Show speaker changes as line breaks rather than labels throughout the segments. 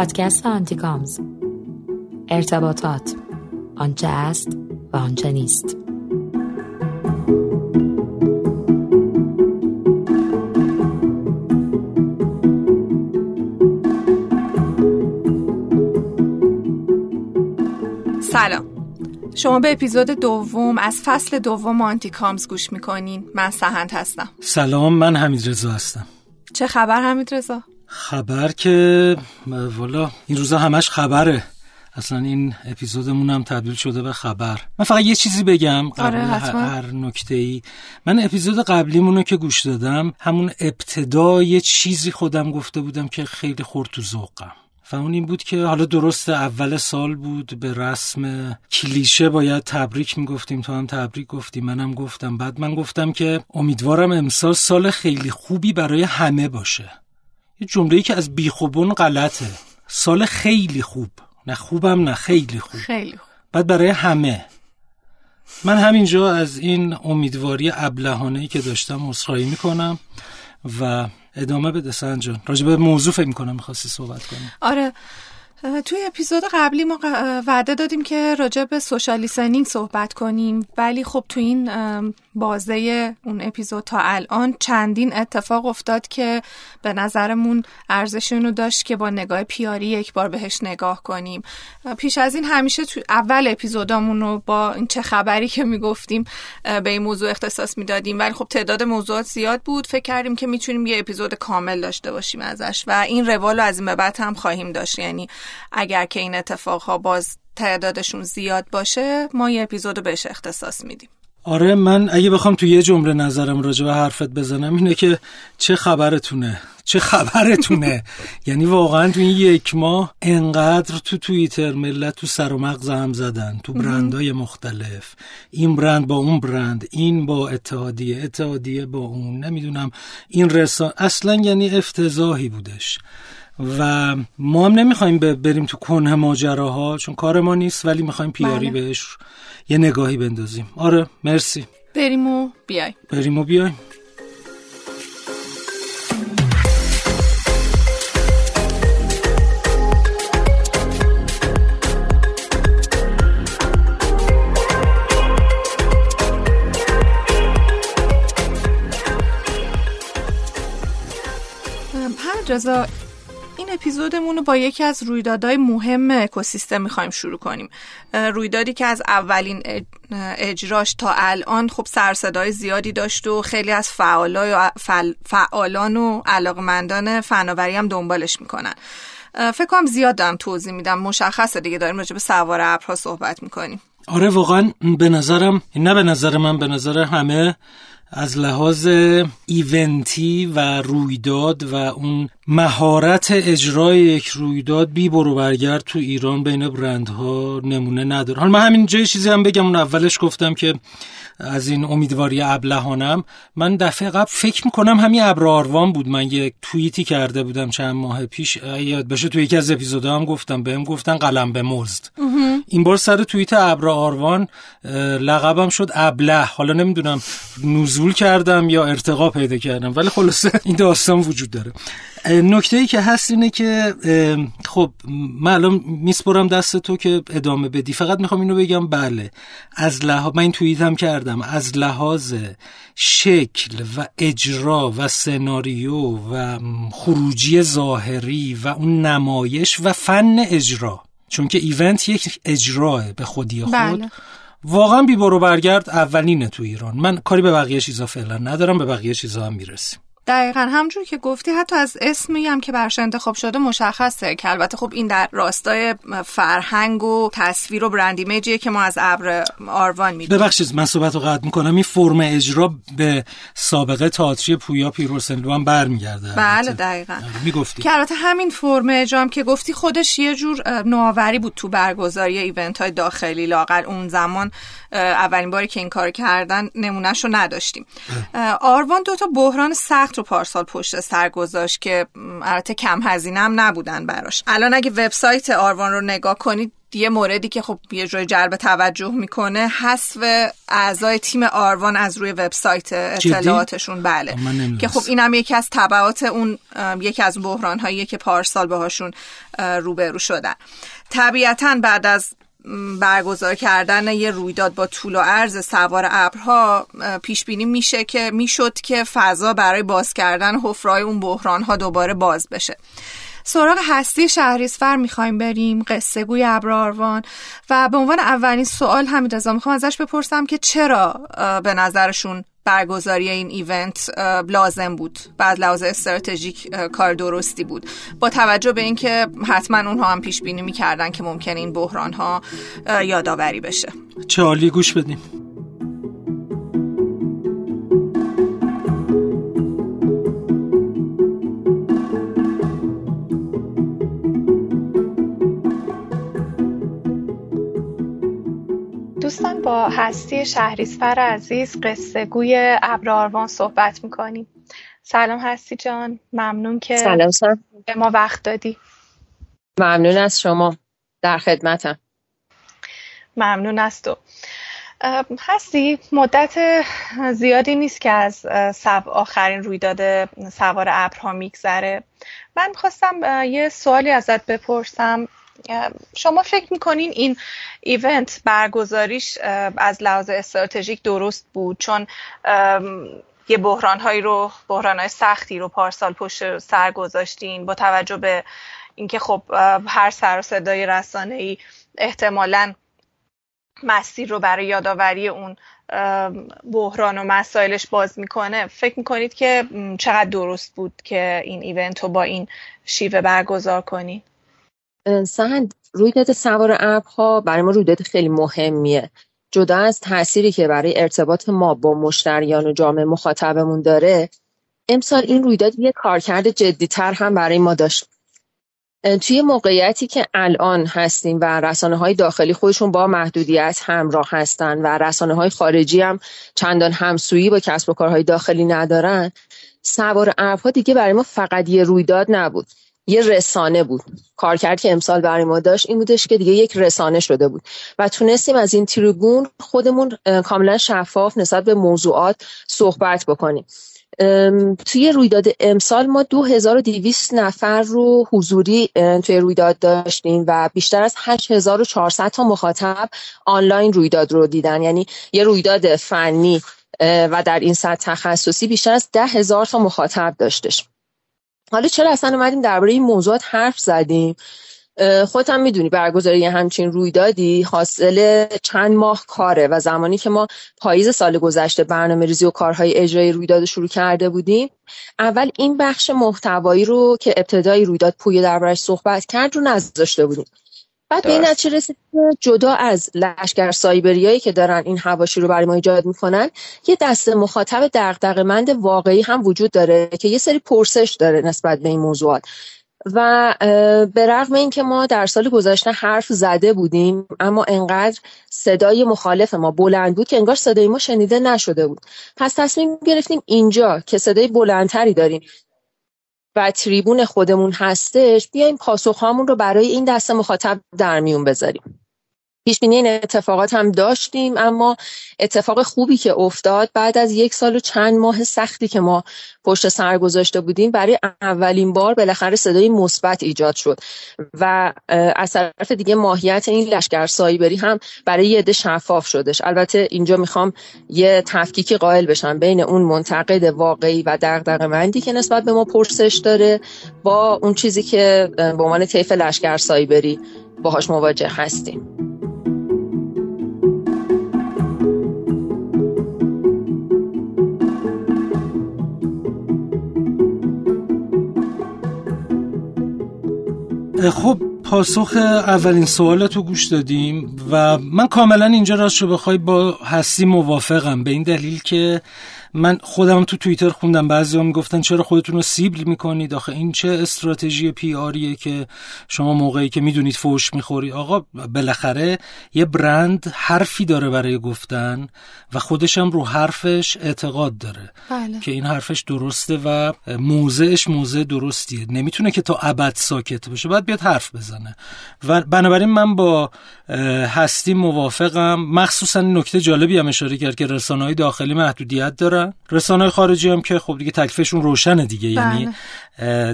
پادکست آنتیکامز. ارتباطات. آنچه است و آنچه نیست.
سلام. شما به اپیزود دوم از فصل دوم آنتی کامز گوش می‌کنین. من سهند هستم.
سلام من حمید رضا هستم.
چه خبر حمید رضا
خبر که والا این روزا همش خبره. اصلا این اپیزودمون هم تبدیل شده به خبر. من فقط یه چیزی بگم قبل
آره،.
هر نکته ای من اپیزود قبلیمون رو که گوش دادم همون ابتدا یه چیزی خودم گفته بودم که خیلی خورد تو ذوقم. و اون این بود که حالا درست اول سال بود به رسم کلیشه باید تبریک می‌گفتیم تو هم تبریک گفتی منم گفتم. بعد من گفتم که امیدوارم امسال سال خیلی خوبی برای همه باشه. یه جمله که از بیخوبون غلطه. سال خیلی خوب. نه خوبم نه خیلی خوب.
خیلی خوب.
بعد برای همه. من همینجا از این امیدواری ابلهانه که داشتم عذرخواهی می‌کنم و ادامه بده سنجان. راجع به موضوع فکر می‌کنم می‌خواستی صحبت کنم
آره. توی اپیزود قبلی ما وعده دادیم که راجع به سوشال لیسنینگ صحبت کنیم. ولی خب تو این بازه اون اپیزود تا الان. چندین اتفاق افتاد که به نظرمون ارزش اینو داشت که با نگاه پیاری یک بار بهش نگاه کنیم. پیش از این همیشه تو اول اپیزودامون رو با این چه خبری که می‌گفتیم به این موضوع اختصاص می‌دادیم. ولی خب تعداد موضوعات زیاد بود. فکر کردیم که می‌تونیم یه اپیزود کامل داشته باشیم ازش و این روال رو از این به بعد هم خواهیم داشت. یعنی اگر که این اتفاقها باز تعدادشون زیاد باشه ما یه اپیزود رو بهش اختصاص میدیم.
آره من اگه بخوام تو یه جمله نظرم راجع به حرفت بزنم اینه که چه خبرتونه؟ چه خبرتونه؟ یعنی واقعا تو این یک ماه انقدر تو توییتر ملت تو سر و مغز هم زدن تو برندهای مختلف. این برند با اون برند این با اتحادیه اتحادیه با اون نمی‌دونم. این رسان اصلا یعنی افتضاحی بودش. و ما هم نمی‌خوایم بریم تو کنه ماجراها چون کار ما نیست ولی می‌خوایم پیاری
بله.
بهش یه نگاهی بندازیم. آره مرسی.
بریم و بیای
بریم و بیایم.
پرد رضا اپیزودمون رو با یکی از رویدادهای مهم اکوسیستم می‌خوایم شروع کنیم. رویدادی که از اولین اج- اجراش تا الان خب سرصدای زیادی داشت و خیلی از فعالای فعالان و علاقمندان فناوری هم دنبالش می‌کنن. فکر کنم زیاد دارم توضیح میدم. مشخصه دیگه داریم راجع به سوار ابرها صحبت می‌کنیم.
آره واقعا به نظرم نه به نظر من به نظر همه از لحاظ ایونتی و رویداد و اون مهارت اجرای یک رویداد بی برو برگرد تو ایران بین برندها نمونه نداره. حالا من همین جای چیزی هم بگم. اون اولش گفتم که از این امیدواری ابلهانم من دفعه قبل فکر می‌کنم همین ابر آروان بود. من یک توییتی کرده بودم چند ماه پیش. یاد باشه تو یکی از اپیزودها هم گفتم. بهم گفتن قلم به مزد. این بار سر توییت ابر آروان اه، لقبم شد ابله. حالا نمی‌دونم نزول کردم یا ارتقا پیدا کردم. ولی خلاصه این داستان وجود داره. نکته ای که هست اینه که خب من الان میسپرم دست تو که ادامه بدی. فقط می‌خوام اینو بگم بله از لحاظ من این توییت هم کردم. از لحاظ شکل و اجرا و سناریو و خروجی ظاهری و اون نمایش و فن اجرا چون که ایونت یک اجراه به خودی خود.
بله.
واقعا بی برو برگرد اولینه تو ایران. من کاری به بقیه چیزا فعلا ندارم به بقیه چیزا هم می‌رسیم.
دقیقا همجور که گفتی حتی از اسمی هم که برش انتخاب شده مشخصه که البته خب این در راستای فرهنگ و تصویر و برند ایمیجیه که ما از ابر آروان می‌دونیم.
ببخشید من صحبت رو قطع می‌کنم. این فرم اجرا به سابقه تئاتری پویا پیرحسینلو هم برمیگرده.
بله دقیقا.
می‌گفتی.
که البته همین فرم اجرام که گفتی خودش یه جور نوآوری بود تو برگزاری ایونت های داخلی لاقل اون زمان. اولین باری که این کار کردن نمونهش رو نداشتیم آروان دوتا بحران سخت رو پارسال پشت سر گذاشت که البته کم هزینه هم نبودن براش. الان اگه وبسایت آروان رو نگاه کنید یه موردی که خب یه جای جلب توجه می‌کنه حذف اعضای تیم آروان از روی وبسایت اطلاعاتشون بله. که خب اینم یکی از تبعات اون یکی از بحران هایی که پارسال باهاشون روبرو شدن. طبیعتا بعد از برگزار کردن یه رویداد با طول و عرض سوار ابرها پیش بینی میشه که می‌شد که فضا برای باز کردن حفرهای اون بحران ها دوباره باز بشه. سراغ هستی شهریسفر می‌خوایم بریم قصه گوی ابراروان و به عنوان اولین سوال همین رضا می‌خوام ازش بپرسم که چرا به نظرشون برگزاری این ایونت لازم بود. بعد لحاظ استراتژیک کار درستی بود. با توجه به اینکه حتما اونها هم پیش بینی می‌کردن که ممکن این بحران ها یادآوری بشه.
چه گوش بدیم.
دوستان با هستی شهریسفر عزیز قصه گوی ابراروان صحبت می‌کنیم. سلام هستی جان. ممنون که
سلام سلام.
به ما وقت دادی.
ممنون از شما. در خدمتم.
ممنون از تو. هستی مدت زیادی نیست که از سب آخرین رویداد سوار ابرها میگذره. من می‌خواستم یه سوالی ازت بپرسم. شما فکر می‌کنین این ایونت برگزاریش از لحاظ استراتژیک درست بود؟ چون یه بحران هایی رو بحران های سختی رو پارسال پشت سر گذاشتین با توجه به اینکه خب هر سر و صدای رسانه ای احتمالا مسیر رو برای یادآوری اون بحران و مسائلش باز می‌کنه. فکر می‌کنید که چقدر درست بود که این ایونت رو با این شیوه برگزار کنید
سهند رویداد سوار ابرها برای ما رویداد خیلی مهمیه. جدا از تأثیری که برای ارتباط ما با مشتریان و جامعه مخاطبمون داره امسال این رویداد یه کارکرد جدیتر هم برای ما داشت. توی موقعیتی که الان هستیم و رسانه های داخلی خودشون با محدودیت همراه هستن و رسانه های خارجی هم چندان همسویی با کسب و کارهای داخلی ندارن سوار ابرها دیگه برای ما فقط یه رویداد نبود. یه رسانه بود. کارکرد که امسال برای ما داشت این بودش که دیگه یک رسانه شده بود. و تونستیم از این تریبون خودمون کاملا شفاف نسبت به موضوعات صحبت بکنیم. توی رویداد امسال ما 2200 نفر رو حضوری توی رویداد داشتیم و بیشتر از 8400 تا مخاطب آنلاین رویداد رو دیدن. یعنی یه رویداد فنی و در این سطح تخصصی بیشتر از 10000 تا مخاطب داشتش. حالا چرا اصلا اومدیم درباره این موضوعات حرف زدیم؟ خودت هم می‌دونی برگزاری همچین رویدادی حاصل چند ماه کاره و زمانی که ما پاییز سال گذشته برنامه ریزی و کارهای اجرایی رویداد شروع کرده بودیم اول این بخش محتوایی رو که ابتدای رویداد پویه دربارش صحبت کرد رو نذاشته بودیم. بعد به این نتیجه رسید جدا از لشکر سایبریایی که دارن این حواشی رو برای ما ایجاد می‌کنن یه دست مخاطب دغدغه‌مند واقعی هم وجود داره که یه سری پرسش داره نسبت به این موضوعات. و به رغم اینکه ما در سال گذشته حرف زده بودیم اما انقدر صدای مخالف ما بلند بود که انگار صدای ما شنیده نشده بود. پس تصمیم گرفتیم اینجا که صدای بلندتری داریم. و تریبون خودمون هستش بیایم پاسخهامون رو برای این دسته مخاطب در میون بذاریم. پیش بینی این اتفاقات هم داشتیم اما اتفاق خوبی که افتاد بعد از یک سال و چند ماه سختی که ما پشت سر گذاشته بودیم برای اولین بار بالاخره صدای مثبت ایجاد شد و از طرف دیگه ماهیت این لشکر سایبری هم برای یه عده شفاف شدش. البته اینجا می‌خوام یه تفکیکی قائل بشم بین اون منتقد واقعی و دغدغه‌مندی که نسبت به ما پرسش داره با اون چیزی که به عنوان طیف لشکر سایبری باهاش مواجه هستیم.
خب پاسخ اولین سوالت رو گوش دادیم و من کاملا اینجا راست رو بخوای با هستی موافقم به این دلیل که من خودم تو توییتر خوندم بعضی ها می‌گفتن چرا خودتون رو سیبل می‌کنید؟ آخه این چه استراتژی پی آریه که شما موقعی که می‌دونید فوش می‌خورید آقا بالاخره یه برند حرفی داره برای گفتن و خودش هم رو حرفش اعتقاد داره
بله.
که این حرفش درسته و موضعش موضع درستیه. نمی‌تونه که تا ابد ساکت باشه باید بیاد حرف بزنه. و بنابراین من با هستی موافقم. مخصوصا نکته جالبی هم اشاره کرد که رسانه های داخلی محدودیت دارن. رسانه های خارجی هم که خب دیگه تکلیفشون روشنه دیگه. یعنی بله.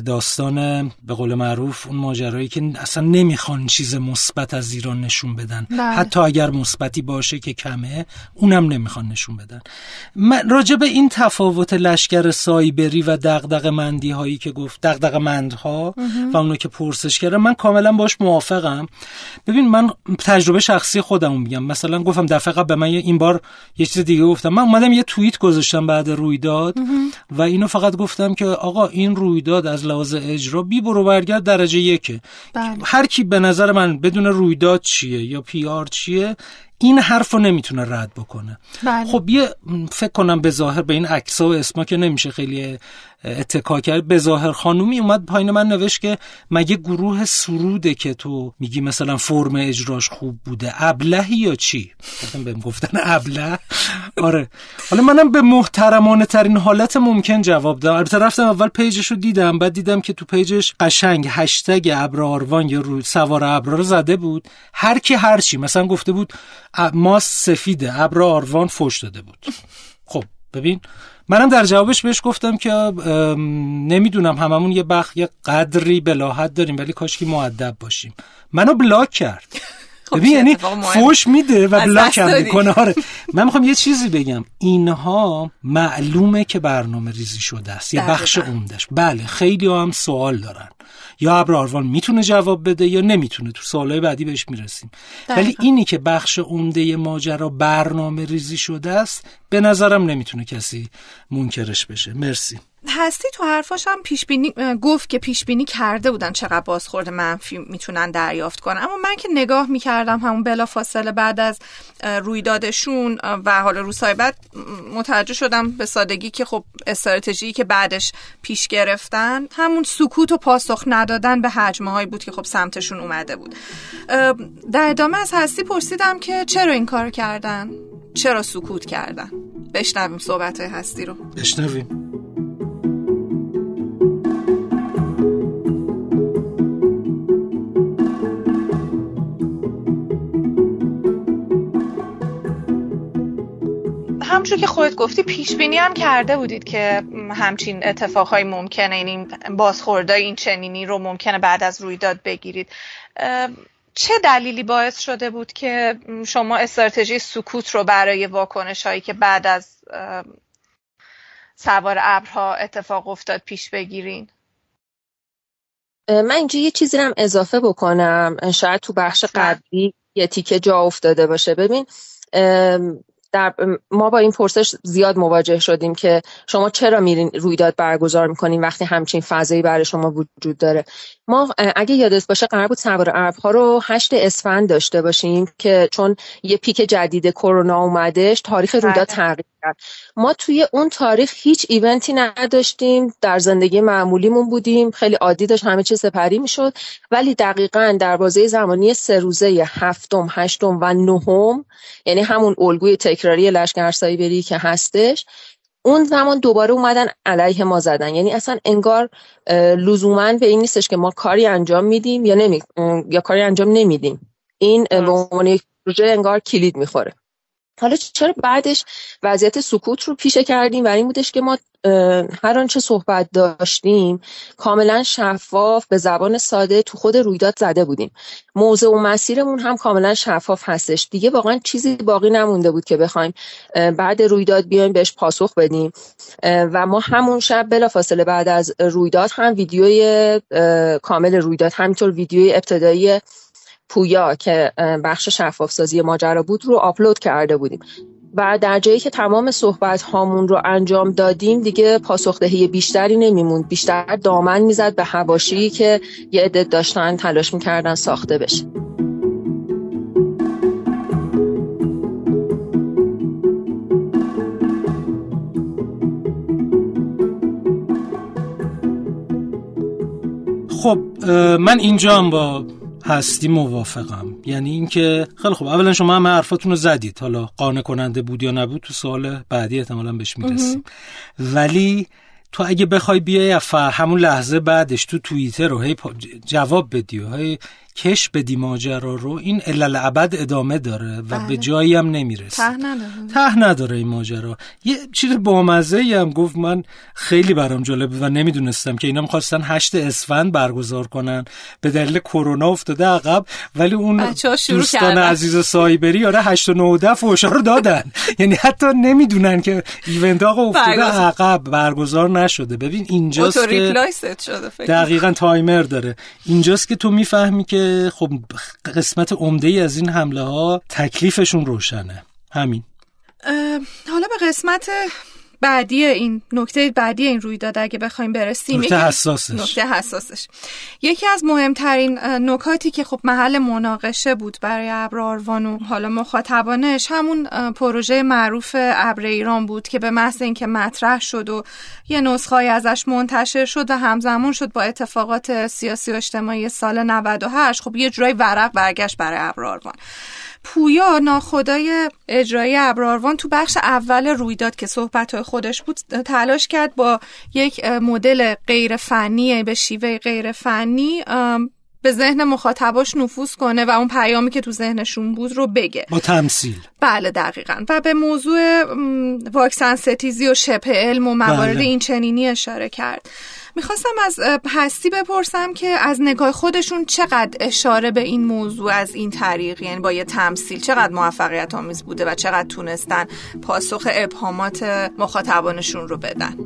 داستان به قول معروف اون ماجرایی که اصلا نمی‌خوان چیز مثبت از ایران نشون بدن. بله. حتی اگر مثبتی باشه که کمه اونم نمی‌خوان نشون بدن. من راجع به این تفاوت لشکر سایبری و دغدغه مندی هایی که گفت دغدغه مندها و اونو که پرسش کردم من کاملا باش موافقم. ببین من تجربه شخصی خودم میگم. مثلا گفتم دفعه قبل به من این بار یه چیز دیگه گفتم. من اومدم یه توییت گذاشتم بعد رویداد و اینو فقط گفتم که آقا این رویداد از لحاظ اجرا بی برو برگرد درجه یکه بله. هر کی به نظر من بدون رویداد چیه یا پی آر چیه این حرف رو نمی‌تونه رد بکنه بله. خب یه فکر کنم به ظاهر به این عکس و اسما که نمیشه خیلی اتکا کرد. به ظاهر خانومی اومد پایین من نوشت که مگه گروه سروده که تو میگی مثلا فرم اجراش خوب بوده ابلهی یا چی؟ گفتم بهم گفتن ابله. آره. حالا منم به محترمانه ترین حالت ممکن جواب دادم. البته رفتم اول page ش رو دیدم بعد دیدم که تو page ش قشنگ هشتگ ابر آروان یا روی سوار ابرار زده بود. هر کی هر چی. مثلا گفته بود ما سفیده ابر آروان فوش داده بود. خب ببین منم در جوابش بهش گفتم که نمی‌دونم هممون یه بخ یه قدری بلاهت داریم ولی کاش که مؤدب باشیم. منو block کرد. ببین یعنی فوش میده و بلاک هم می‌کنه. آره. من می‌خوام یه چیزی بگم. اینها معلومه که برنامه ریزی شده است. یه بخش اومدش بله خیلی هم سوال دارن. یا ابراروان می‌تونه جواب بده یا نمی‌تونه؟ تو سوالای بعدی بهش می‌رسیم. ولی اینی که بخش عمده ماجرا برنامه ریزی شده است به نظرم نمی‌تونه کسی منکرش بشه. مرسی.
هستی تو حرفاش هم پیش بینی گفت که پیش بینی کرده بودن چقدر بازخورد منفی می‌تونن دریافت کنن. اما من که نگاه می‌کردم همون بلا فاصله بعد از رویدادشون و حالا روزهای بعد متوجه شدم به سادگی که خب استراتژی که بعدش پیش گرفتن همون سکوت و پاسخ ندادن به حجمه هایی بود که خب سمتشون اومده بود. در ادامه از هستی پرسیدم که چرا این کار کردن؟ چرا سکوت کردن؟ بشنویم صحبت هستی رو.
بشنویم.
همونجور که خودت گفتی پیش بینی هم کرده بودید که همچین اتفاقهایی ممکنه این بازخوردهای این چنینی رو ممکنه بعد از رویداد بگیرید. چه دلیلی باعث شده بود که شما استراتژی سکوت رو برای واکنش هایی که بعد از سوار ابرها اتفاق افتاد پیش بگیرین؟
من اینجا یه چیزی هم اضافه بکنم. شاید تو بخش قبلی یه تیکه جا افتاده باشه. ببین در ما با این پرسش زیاد مواجه شدیم که شما چرا میرین رویداد برگزار می‌کنین وقتی همچین فضایی برای شما وجود داره ما اگه یادت باشه قرار بود سوار ها رو هشت اسفند داشته باشیم که چون یه پیک جدید کرونا اومدش تاریخ رویداد بله. تغییر کرد ما توی اون تاریخ هیچ ایونتی نداشتیم در زندگی معمولیمون بودیم خیلی عادی داشت همه چیز سپری می‌شد. ولی دقیقا در بازه زمانی سه روزه هفتم هشتم و نهم یعنی همون الگوی تکراری لشکر بری که هستش اون زمان دوباره اومدن علیه ما زدن. یعنی اصلا انگار لزوما به این نیستش که ما کاری انجام میدیم یا نمی... یا کاری انجام نمیدیم. این به عنوان یک پروژه انگار کلید می‌خوره. حالا چرا بعدش وضعیت سکوت رو پیشه کردیم؟ و این بودش که ما هر آنچه صحبت داشتیم کاملا شفاف به زبان ساده تو خود رویداد زده بودیم. موضوع و مسیرمون هم کاملا شفاف هستش. دیگه واقعا چیزی باقی نمونده بود که بخوایم بعد رویداد بیایم بهش پاسخ بدیم. و ما همون شب بلافاصله بعد از رویداد هم ویدیوی کامل رویداد همینطور ویدیوی ابتدایی پویا که بخش شفاف سازی ماجرا بود رو آپلود کرده بودیم. و در جایی که تمام صحبت هامون رو انجام دادیم دیگه پاسخدهی بیشتری نمیموند. بیشتر دامن می‌زد به هواشی که یه عدت داشتن تلاش می‌کردن ساخته بشه.
خب من اینجا هم با هستی موافقم. یعنی اینکه خیلی خوب. اولا شما همه حرفاتون رو زدید. حالا قانع کننده بود یا نبود تو سوال بعدی احتمالا بهش می‌رسیم. ولی تو اگه بخوای بیای همون لحظه بعدش تو توییتر رو هی جواب بدی و هی کش بدی ماجرا رو این علل ابد ادامه داره و بله. به جایی هم نمی‌رسه.
ته نداره.
ته نداره این ماجرا. یه چیز بامزه هم گفت من خیلی برام جالب و نمی‌دونستم که اینا می‌خواستن هشت اسفند برگزار کنن. به دلیل کرونا افتاده عقب ولی اون دوستان عزیز سایبری آره 8 و 9 فوشا رو دادن. یعنی حتی نمی‌دونن که ایونت آقا افتاده عقب برگزار نشده. ببین اینجاست که دقیقا تایمر داره. اینجاست که تو می‌فهمی که خب قسمت عمده ای از این حمله ها تکلیفشون روشنه. همین.
حالا به قسمت بعدی این نکته بعدی این رویداد اگه بخوایم برسیم
نکته حساسش.
نکته حساسش. یکی از مهمترین نکاتی که خب محل مناقشه بود برای ابراروان و حالا مخاطبانش همون پروژه معروف ابر ایران بود که به محض اینکه مطرح شد و یه نسخه ازش منتشر شد و همزمان شد با اتفاقات سیاسی و اجتماعی سال 98 خب یه جورایی ورق برگشت برای ابراروان پویا ناخدای اجرایی ابراروان تو بخش اول رویداد که صحبت خودش بود تلاش کرد با یک مدل غیر فنی به شیوه غیر فنی به ذهن مخاطباش نفوذ کنه و اون پیامی که تو ذهنشون بود رو بگه.
با تمثیل.
بله دقیقا. و به موضوع واکسن ستیزی و شبه علم و موارد بله. این چنینی اشاره کرد. می‌خواستم از هستی بپرسم که از نگاه خودشون چقدر اشاره به این موضوع از این طریق یعنی با یه تمثیل چقدر موفقیت آمیز بوده و چقدر تونستن پاسخ ابهامات مخاطبانشون رو بدن؟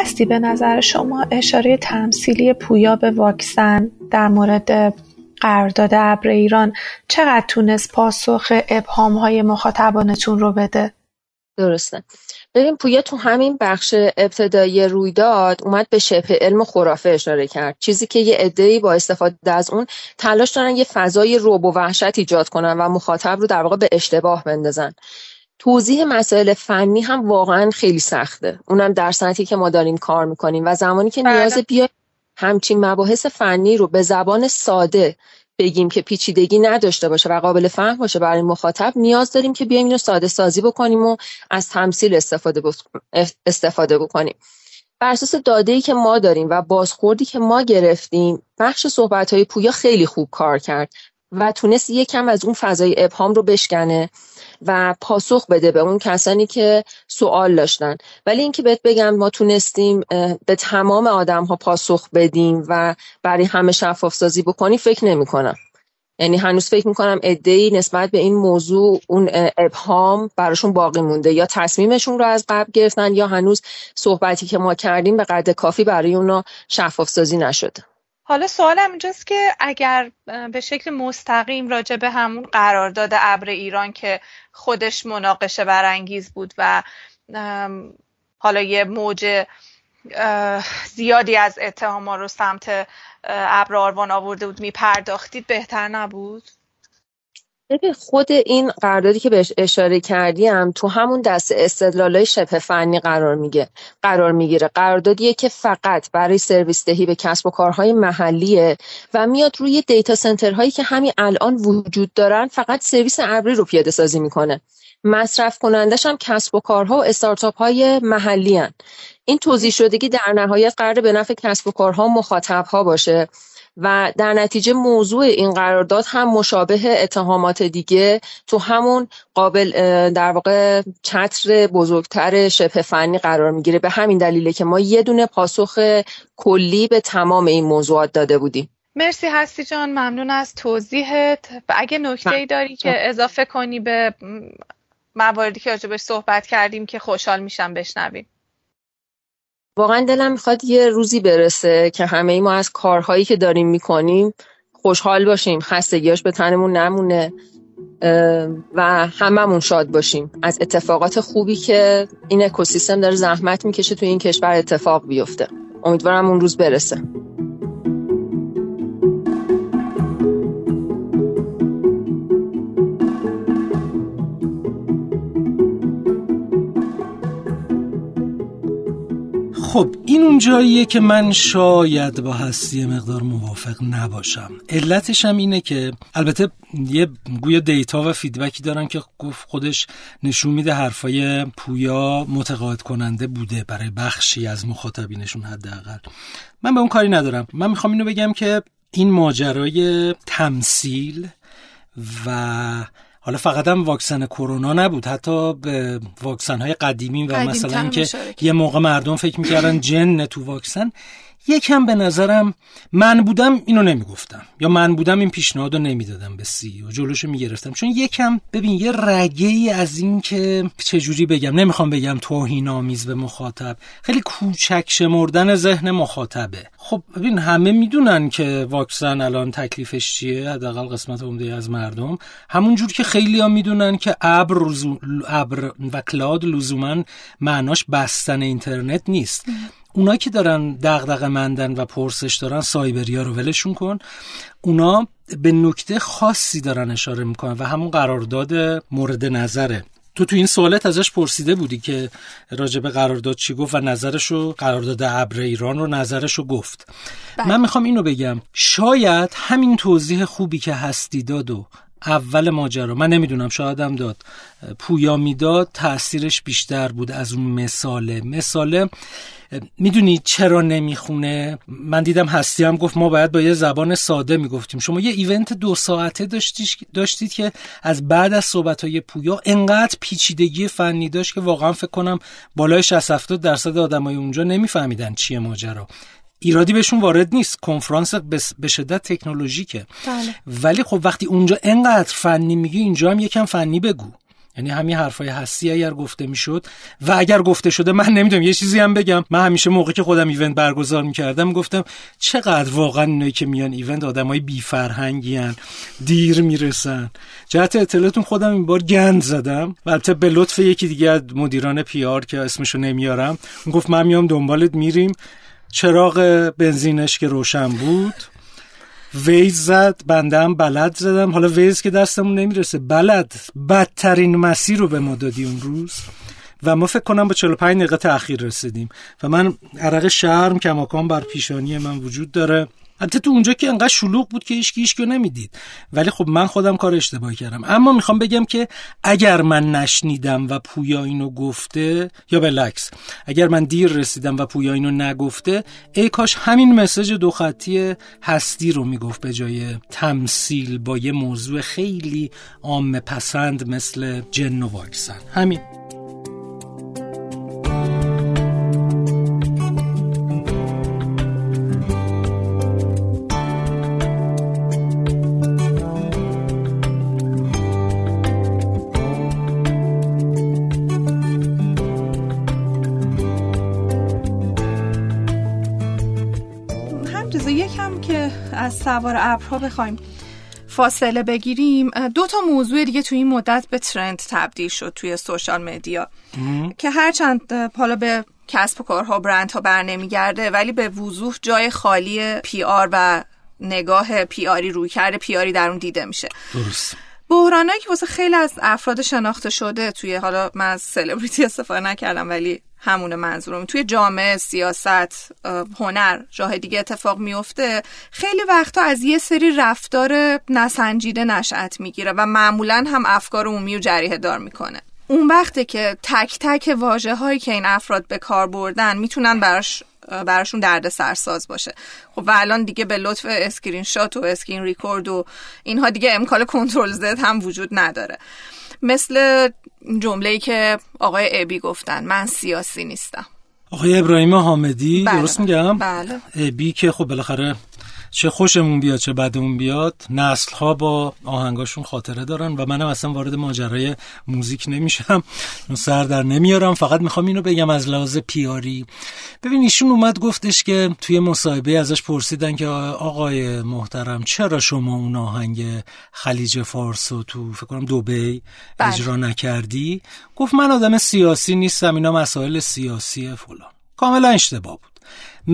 هستی به نظر شما اشاره تمثیلی پویا به واکسن در مورد قرارداد ابر ایران چقدر تونست پاسخ ابهام های مخاطبانتون رو بده؟
درسته. ببین پویا تو همین بخش ابتدایی رویداد اومد به شبه علم خرافه اشاره کرد. چیزی که یه عده‌ای با استفاده از اون تلاش دارن یه فضای روب و وحشت ایجاد کنن و مخاطب رو در واقع به اشتباه بندازن. توضیح مسائل فنی هم واقعا خیلی سخته. اونم در سنتی که ما داریم کار می‌کنیم و زمانی که نیاز بله. بیا همچین مباحث فنی رو به زبان ساده بگیم که پیچیدگی نداشته باشه و قابل فهم باشه برای مخاطب نیاز داریم که بیایم اینو ساده سازی بکنیم و از تمثیل استفاده, استفاده بکنیم. بر اساس داده ای که ما داریم و بازخوردی که ما گرفتیم بخش صحبت های پویا خیلی خوب کار کرد و تونست یکم از اون فضای ابهام رو بشکنه. و پاسخ بده به اون کسانی که سوال داشتن. ولی اینکه بهت بگم ما تونستیم به تمام آدم ها پاسخ بدیم و برای همه شفاف سازی بکنی فکر نمی کنم یعنی هنوز فکر می‌کنم ای نسبت به این موضوع اون ابهام براشون باقی مونده. یا تصمیمشون رو از قبل گرفتن یا هنوز صحبتی که ما کردیم به قدر کافی برای اونا شفاف سازی نشده.
حالا سوالم اینجاست که اگر به شکل مستقیم راجع به همون قرارداد ابر ایران که خودش مناقشه برانگیز بود و حالا یه موج زیادی از اتهام رو سمت ابر آروان آورده بود میپرداختید بهتر نبود؟
ببین خود این قراردادی که بهش اشاره کردیم تو همون دست استدلالای شبه فنی قرار میگه قرار می‌گیره. قراردادیه که فقط برای سرویس دهی به کسب و کارهای محلیه و میاد روی دیتا سنترهایی که همین الان وجود دارن فقط سرویس ابری رو پیاده سازی می‌کنه. مصرف کنندش هم کسب و کارها و استارتاپ های محلی هن. این توضیح شدگی در نهایت قرار به نفع کسب و کارها مخاطب ها باشه. و در نتیجه موضوع این قرارداد هم مشابه اتهامات دیگه تو همون قابل در واقع چتر بزرگتر شبه فنی قرار می‌گیره. به همین دلیله که ما یه دونه پاسخ کلی به تمام این موضوعات داده بودیم.
مرسی هستی جان ممنون از توضیحت. و اگه نکته ای داری که اضافه کنی به مواردی که راجبش صحبت کردیم که خوشحال میشم بشنویم.
واقعا دلم می‌خواد یه روزی برسه که همه ای ما از کارهایی که داریم می‌کنیم خوشحال باشیم خستگیاش به تنمون نمونه و هممون شاد باشیم. از اتفاقات خوبی که این اکوسیستم داره زحمت می‌کشه توی این کشور اتفاق بیفته. امیدوارم اون روز برسه.
خب این اون جاییه که من شاید با هستی مقدار موافق نباشم. علتش هم اینه که البته یه گویا دیتا و فیدبکی دارن که گفت خودش نشون میده حرفای پویا متقاعد کننده بوده برای بخشی از مخاطبینشون حداقل. من به اون کاری ندارم. من می‌خوام اینو بگم که این ماجرای تمثیل و حالا فقط هم واکسن کرونا نبود حتی به واکسن های قدیمی و مثلا که. یه موقع مردم فکر می‌کردن جن تو واکسن. یکم به نظرم من بودم اینو نمی‌گفتم. یا من بودم این پیشنهاد رو نمی‌دادم به سی و جلوشو می‌گرفتم. چون یکم ببین یه رگه ای از این که چجوری بگم. نمی‌خوام بگم توهین آمیز به مخاطب. خیلی کوچک شمردن ذهن مخاطبه. خب ببین همه می‌دونن که واکسن الان تکلیفش چیه؟ حداقل قسمت عمده از مردم. همونجور که خیلی ها می‌دونن که ابر ابر و کلاد لزوما معناش بستن اینترنت نیست. اونا که دارن دغدغه مندن و پرسش دارن سایبریا رو ولشون کن. اونا به نکته خاصی دارن اشاره می‌کنن و همون قرارداد مورد نظره. تو تو این سوالت ازش پرسیده بودی که راجع به قرارداد چی گفت و نظرشو قرارداد ابر ایران رو نظرشو گفت. بله. من می‌خوام اینو بگم. شاید همین توضیح خوبی که هستی داد و اول ماجرا من نمی‌دونم شایدم داد. پویا می‌داد تاثیرش بیشتر بود از اون مثاله. مثاله می‌دونی چرا نمی‌خونه؟ من دیدم هستی هم گفت ما باید با یه زبان ساده می‌گفتیم. شما یه ایونت دو ساعته داشتید که از بعد از صحبت های پویا انقدر پیچیدگی فنی داشت که واقعا فکر کنم بالای 60 70 درصد آدمای اونجا نمیفهمیدن چیه ماجرا. ایرادی بهشون وارد نیست. کنفرانس به شدت تکنولوژیکه.
بله.
ولی خب وقتی اونجا انقدر فنی میگی اینجا هم یکم فنی بگو. یعنی همین حرفای هستی اگر گفته می‌شد و اگر گفته شده من نمی‌دونم یه چیزی هم بگم. من همیشه موقعی که خودم event برگزار می‌کردم گفتم چقدر واقعا اینایی که میان event آدمای بی فرهنگی دیر می‌رسن. جهت اطلاعتون خودم این بار گند زدم. و البته به لطف یکی دیگه از مدیران PR که اسمشو نمیارم گفت من میام دنبالت میریم. چراغ بنزینش که روشن بود. Waze زد بنده هم بلد زدم. حالا Waze که دستمون نمی‌رسه. بلد بدترین مسیر رو به ما دادی اون روز. و ما فکر کنم با 45 دقیقه تاخیر رسیدیم. و من عرق شرم کماکان بر پیشانی من وجود داره. حتی تو اونجا که انقدر شلوغ بود که هیچ هیچ نمی‌دید. ولی خب من خودم کار اشتباهی کردم. اما می‌خوام بگم که اگر من نشنیدم و پویا اینو گفته یا بالعکس اگر من دیر رسیدم و پویا اینو نگفته ای کاش همین مسج دو خطی هستی رو می‌گفت به جای تمثیل با یه موضوع خیلی عام پسند مثل جن و واکسن همین.
سوار ابرها بخوایم. فاصله بگیریم. دو تا موضوع دیگه توی این مدت به trend تبدیل شد توی social media. که هرچند حالا به کسب و کارها برندها بر نمیگرده ولی به وضوح جای خالی PR و نگاه PR ی رویکرد PR ی در اون دیده میشه.
درست.
بحرانایی که واسه خیلی از افراد شناخته شده توی حالا من از سلبریتی استفاده نکردم ولی همون منظورم. توی جامعه سیاست هنر جاهای دیگه اتفاق میفته. خیلی وقتا از یه سری رفتار نسنجیده نشأت می‌گیره و معمولا هم افکار عمومی رو جریحه دار می‌کنه. اون وقته که تک تک واجه هایی که این افراد به کار بردن می‌تونن براش براشون دردسرساز باشه. خب و الان دیگه به لطف اسکرین شات و screen record و اینها دیگه امکان Ctrl Z هم وجود نداره. مثل جمله‌ای که آقای ابی گفتن من سیاسی نیستم
آقای ابراهیم حامدی
بله.
درست میگم
بله
ابی که خب بالاخره چه خوشمون بیاد چه بدمون بیاد نسل ها با آهنگاشون خاطره دارن و منم اصلا وارد ماجرای موزیک نمیشم. سر در نمیارم. فقط می‌خوام اینو بگم از لحاظ پیاری. ببین ایشون اومد گفتش که توی مصاحبه ازش پرسیدن که آقای محترم چرا شما اون آهنگ خلیج فارس و تو فکر کنم دبی بله. اجرا نکردی؟ گفت من آدم سیاسی نیستم اینا مسائل سیاسی فلان. کاملا اشتباه بود.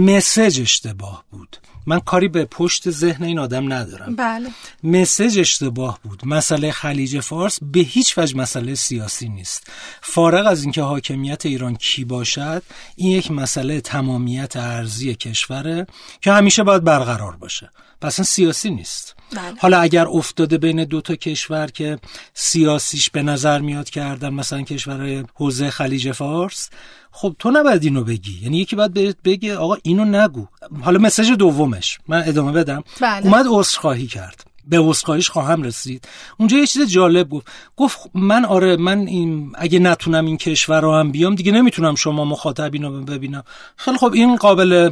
مسج اشتباه بود. من کاری به پشت ذهن این آدم ندارم.
بله.
مسج اشتباه بود. مسئله خلیج فارس به هیچ وجه مسئله سیاسی نیست. فارغ از اینکه حاکمیت ایران کی باشد این یک مسئله تمامیت ارزی کشوره که همیشه باید برقرار باشه. پس سیاسی نیست.
بله.
حالا اگر افتاده بین دو تا کشور که سیاسیش به نظر میاد کردن مثلا کشور حوزه خلیج فارس خب تو نباید اینو بگی. یعنی یکی باید بگه آقا اینو نگو. حالا مسج دومش من ادامه بدم.
بله.
اومد عذرخواهی کرد. به عذرخواهیش خواهم رسید. اونجا یه چیز جالب گفت. گفت من آره من این اگه نتونم این کشور رو هم بیام دیگه نمی‌تونم شما مخاطبین رو ببینم. خیلی خب این قابل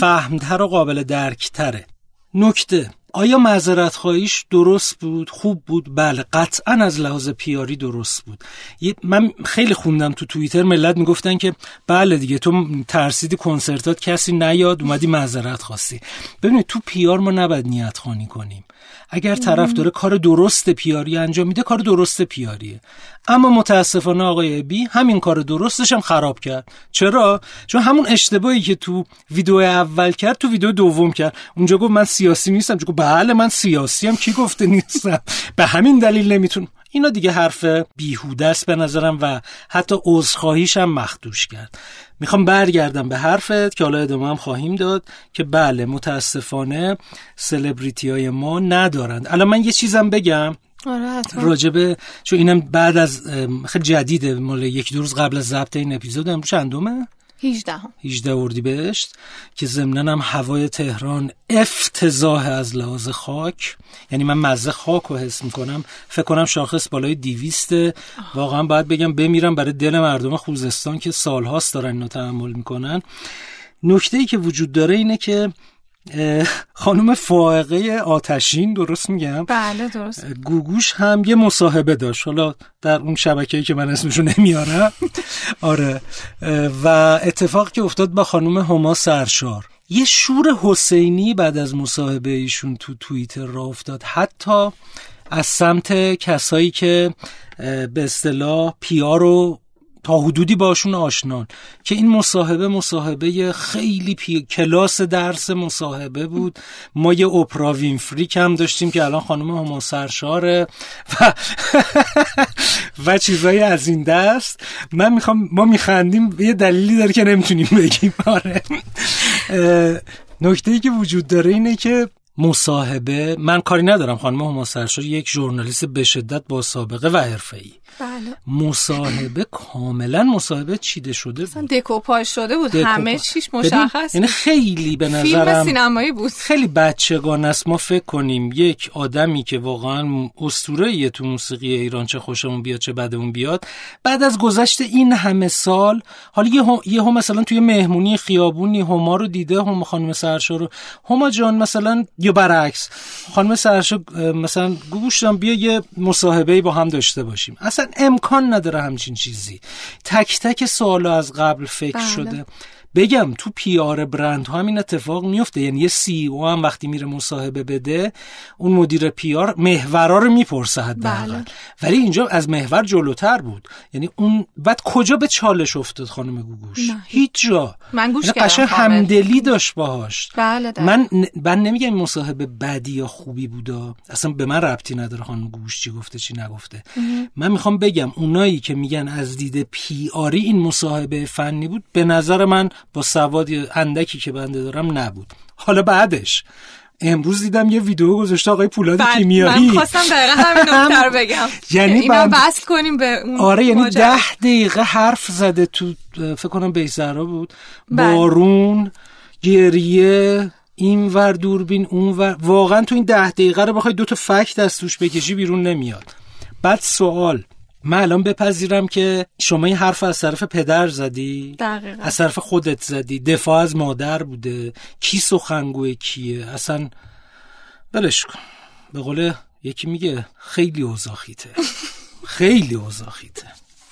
فهمتر و قابل درکتره. نکته. آیا معذرت خواهیش درست بود؟ خوب بود. بله قطعا از لحاظ پیاری درست بود. من خیلی خوندم تو توییتر. ملت می‌گفتن که بله دیگه تو ترسیدی کنسرتات کسی نیاد اومدی معذرت خواستی. ببینید تو پیار ما نباید نیت خانی کنیم. اگر طرف داره کار درست پیاری انجام میده کار درست پیاریه. اما متاسفانه آقای بی همین کار درستش هم خراب کرد. چرا؟ چون همون اشتباهی که تو ویدیو اول کرد تو ویدیو دوم کرد. اونجا گفت من سیاسی نیستم. گفت بله من سیاسی هم. کی گفته نیستم؟ به همین دلیل نمیتون. اینا دیگه حرف بیهوده است به نظرم و حتی عذرخواهیش هم مخدوش کرد. می‌خوام برگردم به حرفت که حالا ادامه هم خواهیم داد که بله متاسفانه سلبریتی های ما ندارند. الان من یه چیزم بگم.
آره
راجبه چون اینم بعد از خیلی جدیده مال یک دو روز قبل از ضبط این اپیزود امروز چندمه؟
18
18 اردیبهشت که ضمناً هم هوای تهران افتضاح از لحاظ خاک. یعنی من مزه خاک رو حس می‌کنم. فکر کنم شاخص بالای دیویسته واقعا باید بگم بمیرم برای دل مردم خوزستان که سالهاست دارن اینو تحمل می‌کنن. نکته ای که وجود داره اینه که خانم فائقه آتشین درست میگم؟
بله درست.
گوگوش هم یه مصاحبه داشت. حالا در اون شبکه‌ای که من اسمشو نمیارم. آره. و اتفاق که افتاد با خانم هما سرشار. یه شور حسینی بعد از مصاحبه ایشون تو توییتر را افتاد. حتی از سمت کسایی که به اصطلاح پیار رو تا حدودی باشون آشنان که این مصاحبه مصاحبه خیلی پی... کلاس درس مصاحبه بود. ما یه اپرا وینفری کم داشتیم که الان خانم هما سرشاره و و چیزایی از این دست. من می‌خوام ما میخندیم. یه دلیلی داره که نمی‌تونیم بگیم. آره. نکته ای که وجود داره اینه که مصاحبه من کاری ندارم خانم هما سرشار. یک ژورنالیست به شدت با سابقه و حرفه‌ای.
بله.
مصاحبه کاملا مصاحبه چیده شده بود.
دکوپاژ شده بود. همه چیش مشخص
یعنی خیلی به نظرم
فیلم سینمایی بود.
خیلی بچگان است. ما فکر کنیم یک آدمی که واقعا اسطوره تو موسیقی ایران چه خوشمون بیاد چه بدمون بیاد. بعد از گذشت این همه سال حالا یه هم, یه هم مثلا توی مهمونی خیابونی هما رو دیده هم خانم سرشار رو. هما جان مثلا یا برعکس خانم سرشار مثلا گوشتم بیا یه مصاحبه با هم داشته باشیم. اصلا امکان نداره همچین چیزی تک تک سوالا از قبل فکر
بله.
شده بگم تو پیار برند ها همین اتفاق میفته. یعنی یه سی او هم وقتی میره مصاحبه بده اون مدیر پیار محورا رو می‌پرسه حداقل.
بله.
ولی اینجا از محور جلوتر بود. یعنی اون بعد کجا به چالش افتاد خانم گوگوش؟
نه.
هیچ جا.
من گوش
یعنی
کردم.
همدلی داشت باهاش.
بله دقیقاً.
من من نمیگم این مصاحبه بدی یا خوبی بودا. اصلا به من ربطی نداره خانم گوش چی گفته چی نگفته. من می‌خوام بگم اونایی که میگن از دید پی آری این مصاحبه فنی بود به نظر من با سواد اندکی که بنده دارم نبود. حالا بعدش. امروز دیدم یه ویدیو گذاشته آقای پولاد کیمیایی.
من خواستم دقیقا همین رو بگم.
یعنی
اینو
بعد-
وصل کنیم به اون
آره یعنی. ده دقیقه حرف زده تو فکر کنم بیزرا بود.
بله.
بارون گریه این ور دوربین اون ور. واقعا تو این ده دقیقه رو بخوای دو تا فکت از توش بکشی بیرون نمیاد. بعد سوال. من الان بپذیرم که شما این حرف از طرف پدر زدی؟
دقیقاً.
از طرف خودت زدی؟ دفاع از مادر بوده؟ کی سخنگوی کیه؟ اصلا بلش کن. به قول یکی میگه خیلی اوزاخیته خیلی اوزاخیته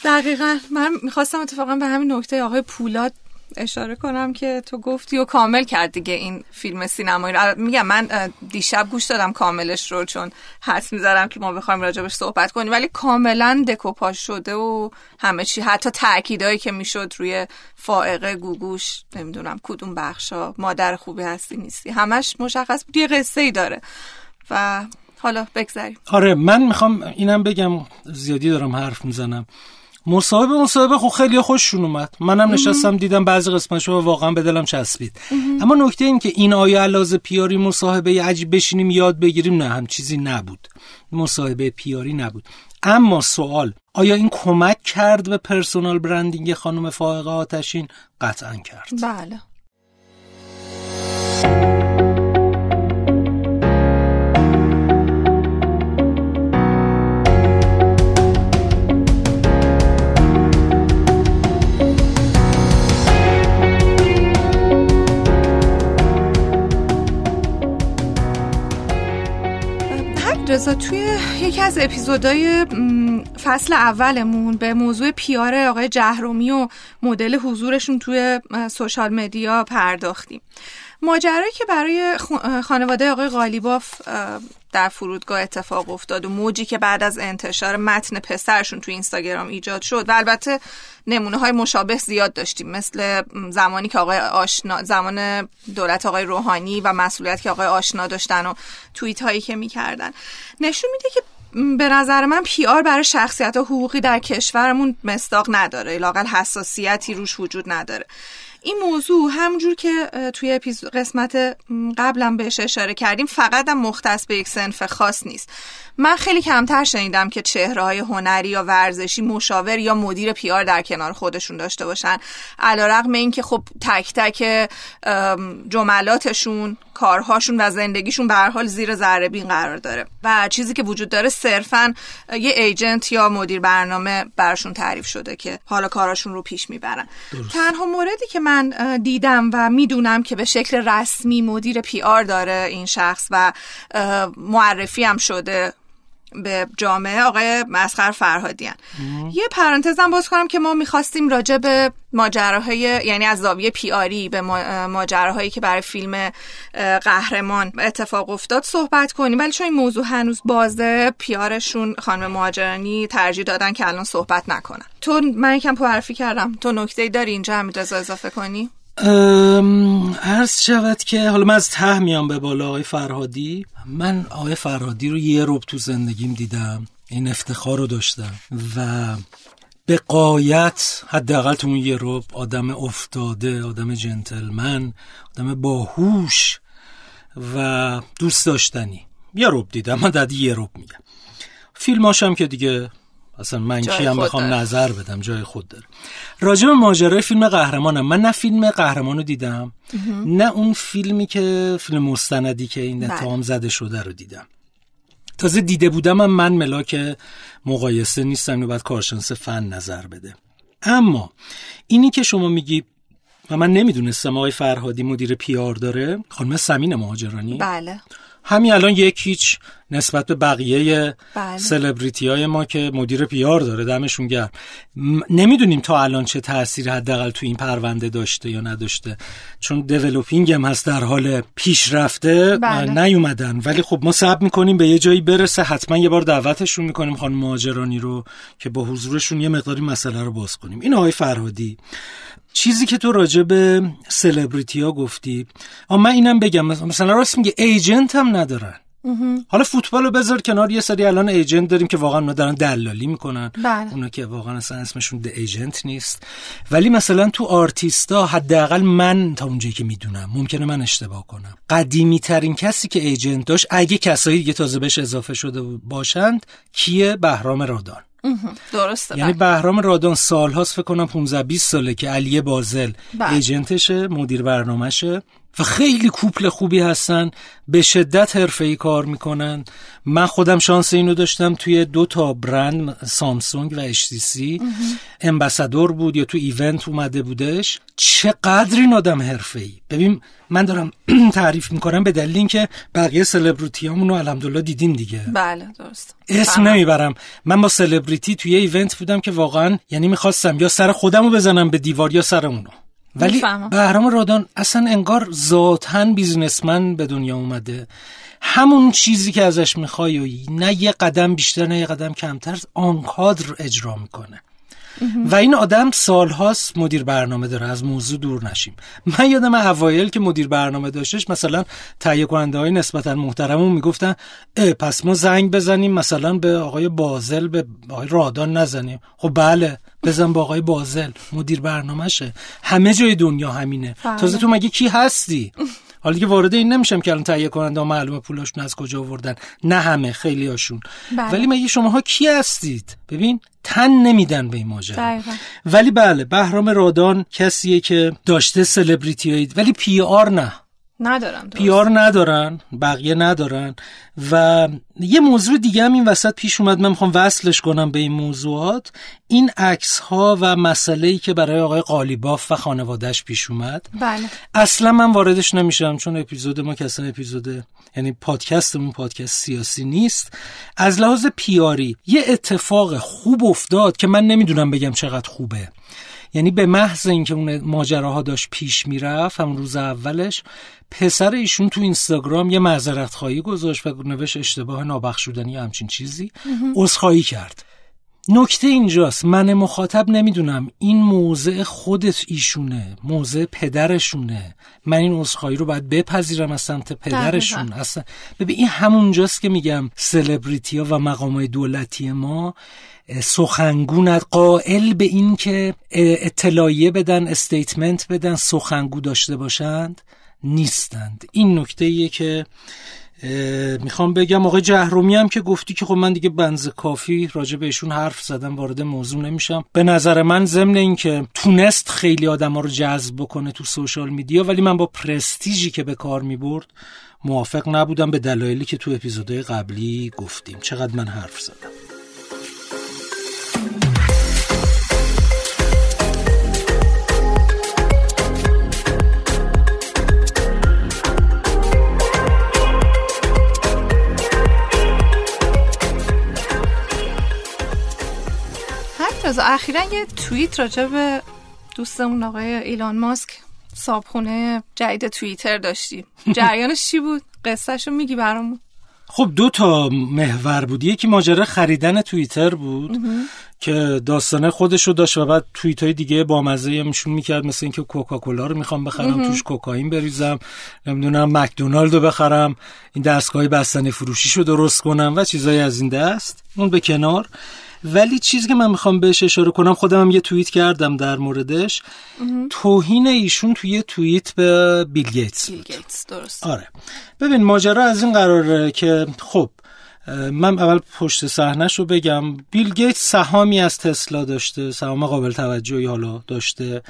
دقیقا. من می‌خواستم اتفاقا به همین نکته آقای پولاد اشاره کنم که تو گفتی و کامل کرد دیگه این فیلم سینمایی رو. میگم من دیشب گوش دادم کاملش رو چون حس می‌ذارم که ما بخوایم راجبش صحبت کنیم. ولی کاملا دکوپاژ شده و همه چی حتی تاکیدایی که می‌شد روی فائقه گوگوش نمی‌دونم کدوم بخشا مادر خوبی هستی نیستی همش مشخص بود. یه قصه ای داره. و حالا بگذاریم
آره من می‌خوام اینم بگم زیادی دارم حرف می‌زنم. مصاحبه مصاحبه خب خیلی خوششون اومد. منم نشستم دیدم بعضی قسمتشو واقعا به دلم چسبید. اما نکته این که این آیا علاوه پیاری مصاحبه عجیب بشینیم یاد بگیریم نه هم چیزی نبود. مصاحبه پیاری نبود. اما سوال آیا این کمک کرد به پرسونال برندینگ خانم فائقه آتشین؟ قطعا کرد.
بله. رضا توی یکی از اپیزودهای فصل اولمون به موضوع پیار آقای جهرومی و مدل حضورشون توی سوشال مدیا پرداختیم. ماجرایی که برای خانواده آقای غالیباف در فرودگاه اتفاق افتاد و موجی که بعد از انتشار متن پسرشون توی اینستاگرام ایجاد شد و البته نمونه های مشابه زیاد داشتیم. مثل زمانی که آقای آشنا زمان دولت آقای روحانی و مسئولیت که آقای آشنا داشتن و توییت هایی که می‌کردن. نشون میده که به نظر من پی آر برای شخصیت حقوقی در کشورمون مستاق نداره. لاقل حساسیتی روش وجود نداره. این موضوع همونجور که توی قسمت قبلم بهش اشاره کردیم فقط هم مختص به یک سنف خاص نیست. من خیلی کمتر شنیدم که چهره های هنری یا ورزشی مشاور یا مدیر پیار در کنار خودشون داشته باشن. علیرغم اینکه خب تک تک جملاتشون کارهاشون و زندگیشون به حال زیر ذره بین قرار داره. و چیزی که وجود داره صرفا یه ایجنت یا مدیر برنامه براشون تعریف شده که حالا کاراشون رو پیش می‌برن. تنها موردی که من دیدم و می‌دونم که به شکل رسمی مدیر پی آر داره این شخص و معرفی هم شده به جامعه آقای مسخر فرهادیان یه پرانتزم باز کنم که ما می‌خواستیم راجع به ماجراهای یعنی از زاویه پیاری به ماجراهایی که برای فیلم قهرمان اتفاق افتاد صحبت کنیم. ولی چون این موضوع هنوز بازه پیارشون خانم مهاجرانی ترجیح دادن که الان صحبت نکنن. تو من یکم پرفی کردم. تو نکته داری اینجا هم اضافه کنی؟
عرض شود که حالا من از ته میام به بالا آقای فرهادی. من آقای فرهادی رو یه روب تو زندگیم دیدم. این افتخار رو داشتم. و به قایت حداقل تو اون یه روب آدم افتاده آدم جنتلمن آدم باهوش و دوست داشتنی. یه روب دیدم. من در یه روب میگم. فیلماشم که دیگه اصلا من کیم بخوام نظر بدم جای خود داره. راجع به ماجرای فیلم قهرمانم من نه فیلم قهرمانو دیدم نه اون فیلمی که فیلم مستندی که این بله. اتهام زده شده رو دیدم. تازه دیده بودم من, من ملاک مقایسه نیستم و باید کارشناس فن نظر بده. اما اینی که شما میگی و من نمی‌دونستم آقای فرهادی مدیر پیار داره خانم سمین مهاجرانی.
بله.
همین الان یک هیچ نسبت به بقیه بله. سلبریتی های ما که مدیر پیار داره دمشون گرم. نمی‌دونیم تا الان چه تاثیری حداقل تو این پرونده داشته یا نداشته. چون دیولوپینگ هم هست در حال پیشرفته بله. نیومدن. ولی خب ما صبر می‌کنیم به یه جایی برسه. حتما یه بار دعوتشون می‌کنیم خانم مهاجرانی رو که با حضورشون یه مقداری مسئله رو باز کنیم. این آقای فرهادی چیزی که تو راجع به سلبریتی ها گفتی اما من اینم بگم. مثلا راست میگه agent هم ندارن. حالا فوتبال رو بذار کنار یه سری الان agent داریم که واقعا اونا دارن دلالی می‌کنن.
بله.
اونا که واقعا اصلا اسمشون the agent نیست. ولی مثلا تو آرتیستا حداقل من تا اونجایی که می‌دونم ممکنه من اشتباه کنم. قدیمی ترین کسی که agent داشت اگه کسایی دیگه تازه بهش اضافه شده باشند کیه؟ بهرام رادان.
درسته
یعنی بله. بهرام رادان سالهاست فکر کنم 15 20 ساله که علی بازل بله. ایجنتشه مدیر برنامهشه. و خیلی کوپل خوبی هستن. به شدت حرفه‌ای کار می‌کنن. من خودم شانس اینو داشتم توی دو تا برند سامسونگ و HTC امبسادور بود یا تو ایونت اومده بودش. چقدر این آدم حرفه‌ای. ببین من دارم تعریف می‌کنم به دلیل اینکه بقیه سلبریتیامونو الحمدلله دیدیم دیگه.
بله درست.
اسم نمی‌برم. من با سلبریتی توی ایونت بودم که واقعا یعنی می‌خواستم یا سر خودمو بزنم به دیوار یا سر اونو. ولی بهرام رادان اصلا انگار ذاتن بیزنسمن به دنیا اومده. همون چیزی که ازش می‌خوای و نه یه قدم بیشتر نه یه قدم کمتر آن کادر اجرا می‌کنه. و این آدم سالهاست مدیر برنامه داره. از موضوع دور نشیم. من یادم اوایل که مدیر برنامه داشتش مثلا تهیه کننده های نسبتا محترمون می‌گفتن پس ما زنگ بزنیم مثلا به آقای بازل به آقای رادان نزنیم. خب بله بزن با آقای بازل. مدیر برنامهشه. همه جای دنیا همینه. تازه تو مگه کی هستی؟ حالا که وارد این نمیشم که الان تهیه کننده معلومه پولاشون از کجا آوردن. نه همه خیلی هاشون بله. ولی مگه شماها کی هستید؟ ببین تن نمیدن به این ماجرا. ولی بله بهرام رادان کسیه که داشته سلبریتی ولی پی آر نه.
ندارن
پیار ندارن بقیه ندارن. و یه موضوع دیگه هم این وسط پیش اومد من می‌خوام وصلش کنم به این موضوعات. این عکس ها و مسئله ای که برای آقای قالیباف و خانوادهش پیش اومد.
بله.
اصلا من واردش نمیشم چون اپیزود ما که اپیزود یعنی پادکستمون پادکست سیاسی نیست. از لحاظ پیاری یه اتفاق خوب افتاد که من نمی‌دونم بگم چقدر خوبه. یعنی به محض اینکه اون ماجراها داشت پیش می‌رفت همون روز اولش پسر ایشون تو اینستاگرام یه معذرت خواهی گذاشت و نوشت اشتباه نابخشودنی همچین چیزی. عذرخواهی کرد. نکته اینجاست. من مخاطب نمی‌دونم. این موضع خودت ایشونه. موضع پدرشونه. من این عذرخواهی رو باید بپذیرم از سمت پدرشون. اصلا ببین این همونجاست که میگم سلبریتی ها و مقامای دولتی ما سخنگو قائل به این که اطلاعیه بدن statement بدن سخنگو داشته باشند نیستند. این نکته ایه که می‌خوام بگم آقای جهرمی هم که گفتی که خب من دیگه بنز کافی راجع بهشون حرف زدم وارد موضوع نمیشم. به نظر من ضمن این که تونست خیلی آدما رو جذب بکنه تو social media ولی من با پرستیژی که به کار می‌برد موافق نبودم به دلایلی که تو اپیزودهای قبلی گفتیم. چقدر من حرف زدم.
از اخیرا یه توییت راجع به دوستمون آقای ایلان ماسک صابخونه جدید توییتر داشتیم. جریانش چی بود؟ قصهشو میگی برامون.
خب دو تا محور بود. یکی ماجرا خریدن توییتر بود که داستانه خودش رو داشت و بعد توییت های دیگه با مزه میشون می‌کرد مثل اینکه کوکاکولا رو می‌خوام بخرم توش کوکائین بریزم نمی‌دونم مکدونالد رو بخرم این دستگاه بستنی فروشیشو درست کنم و چیزایی از این دست. اون به کنار. ولی چیزی که من می‌خوام بهش اشاره کنم خودم هم یه توییت کردم در موردش. توهین ایشون توی یه توییت به بیل گیتس
بیل گیتس درست.
آره. ببین ماجرا از این قراره که خب من اول پشت صحنهش رو بگم. بیل گیتس سهامی از تسلا داشته سهام قابل توجهی حالا داشته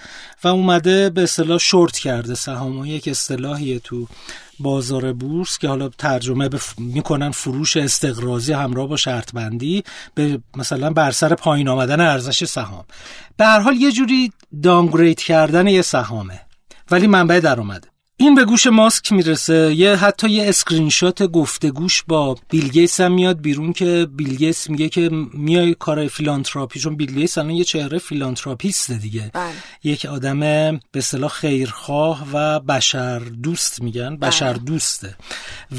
و اومده به اصطلاح شورت کرده. سهام یک اصطلاحیه تو بازار بورس که حالا ترجمه می‌کنن فروش استقرازی همراه با شرط بندی به مثلا بر سر پایین آمدن ارزش سهام. به هر حال یه جوری downgrade کردن یه سهامه. ولی منبع درآمده. این به گوش ماسک می‌رسه یه حتی یه اسکرین شات گفتگوش با بیل گیتس هم میاد بیرون که بیل گیتس میگه که میای کار philanthropy چون بیل گیتس الان یه چهره philanthropist ه دیگه
بله.
یک آدم به اصطلاح خیرخواه و بشر دوست میگن بله. بشر دوسته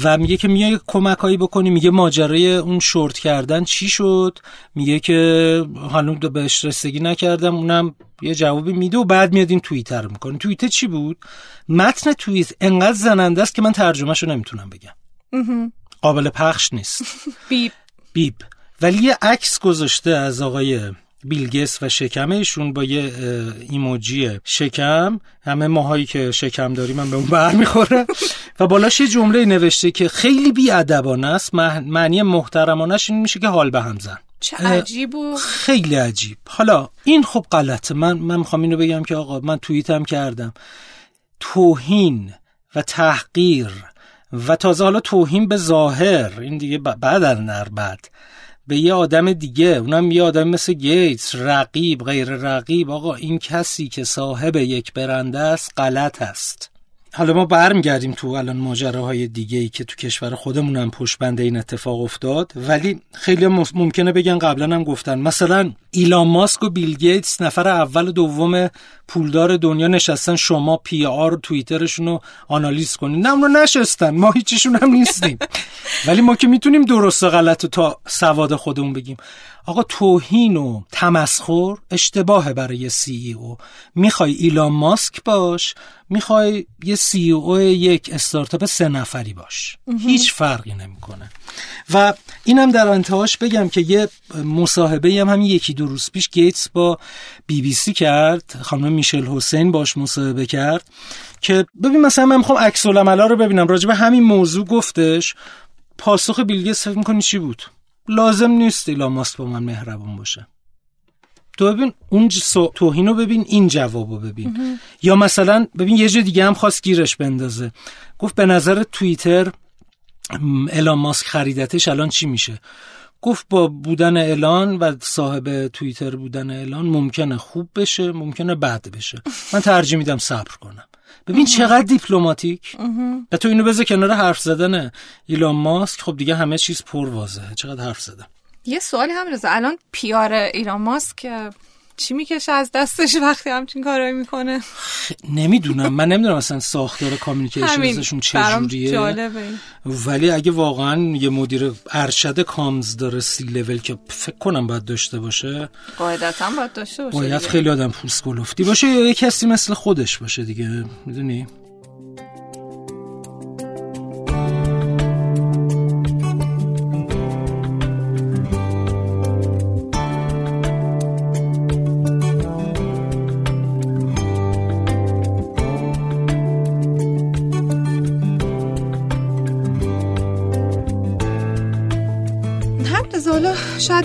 و میگه که میای کمکایی بکنی میگه ماجرای اون شورت کردن چی شد میگه که حالا بهش رسیدگی نکردم اونم یه جوابی میده و بعد میاد این توییتر می‌کنه. توییتر چی بود؟ متن توییت انقدر زننده است که من ترجمهشو نمی‌تونم بگم. قابل پخش نیست.
بیب
بیب ولی یه عکس گذاشته از آقای بیلگس و شکم ایشون با یه ایموجی شکم. همه ماهایی که شکم داریم من به اون برمیخوره و بالاش یه جمله نوشته که خیلی بیادبانه است. معنی محترمانش این میشه که حال به هم زن.
چه عجیب و
خیلی عجیب. حالا این خب غلطه. من من می‌خوام اینو بگم که آقا من توییتم کردم. توهین و تحقیر و تازه حالا توهین به ظاهر این دیگه بعد در نربد به یه آدم دیگه اونم یه آدم مثل گیتس رقیب غیر رقیب. آقا این کسی که صاحب یک برنده است غلط است. حالا ما برمیگردیم تو الان ماجراهای دیگه ای که تو کشور خودمون هم پشت بند این اتفاق افتاد ولی خیلی ممکنه بگن قبلا هم گفتن. مثلا ایلان ماسک و بیل گیتس نفر اول و دوم پولدار دنیا نشستن. شما پی آر توییترشون رو آنالیز کنید نه اونو نشستن. ما هیچیشون هم نیستیم. ولی ما که می‌تونیم درست و غلط تا سواد خودمون بگیم. آقا توهین و تمسخر اشتباهه برای سی ای او می‌خوای ایلان ماسک باش می‌خوای یه سی او یک استارتاپ سه نفری باش. هیچ فرقی نمی‌کنه. و اینم در انتهاش بگم که یه مصاحبه هم همین یکی دو روز پیش گیتس با بی بی سی کرد خانم میشل حسین باش مصاحبه کرد که ببین مثلا من می‌خوام عکس رو ببینم راجع به همین موضوع گفتش پاسخ بیل گیتس فکر می‌کنی چی بود؟ لازم نیست ایلان ماسک با من مهربون باشه. تو ببین اون توهین رو ببین این جوابو ببین. یا مثلا ببین یه جا دیگه هم خواست گیرش بندازه. گفت به نظر توییتر الان ماسک خریدتش الان چی میشه؟ گفت با بودن اعلان و صاحب توییتر بودن اعلان ممکنه خوب بشه ممکنه بد بشه. من ترجیح میدم صبر کنم. ببین چقدر دیپلماتیک. و تو اینو بذار کنار حرف زدن ایلان ماسک. خب دیگه همه چیز پر واضحه چقدر حرف زدم.
یه سوالی هم رزا الان پیار ایلان ماسک چی می‌کشه از دستش وقتی همچین کارایی می‌کنه؟
نمی‌دونم. من نمی‌دونم اصلا ساختار کامیونیکیشنشون چجوریه ولی اگه واقعا یه مدیر ارشد کامز داره سی لول که فکر کنم باید داشته باشه
قاعدتا باید داشته باشه باید
خیلی آدم پوست گلفتی باشه یا یه کسی مثل خودش باشه دیگه. می‌دونی؟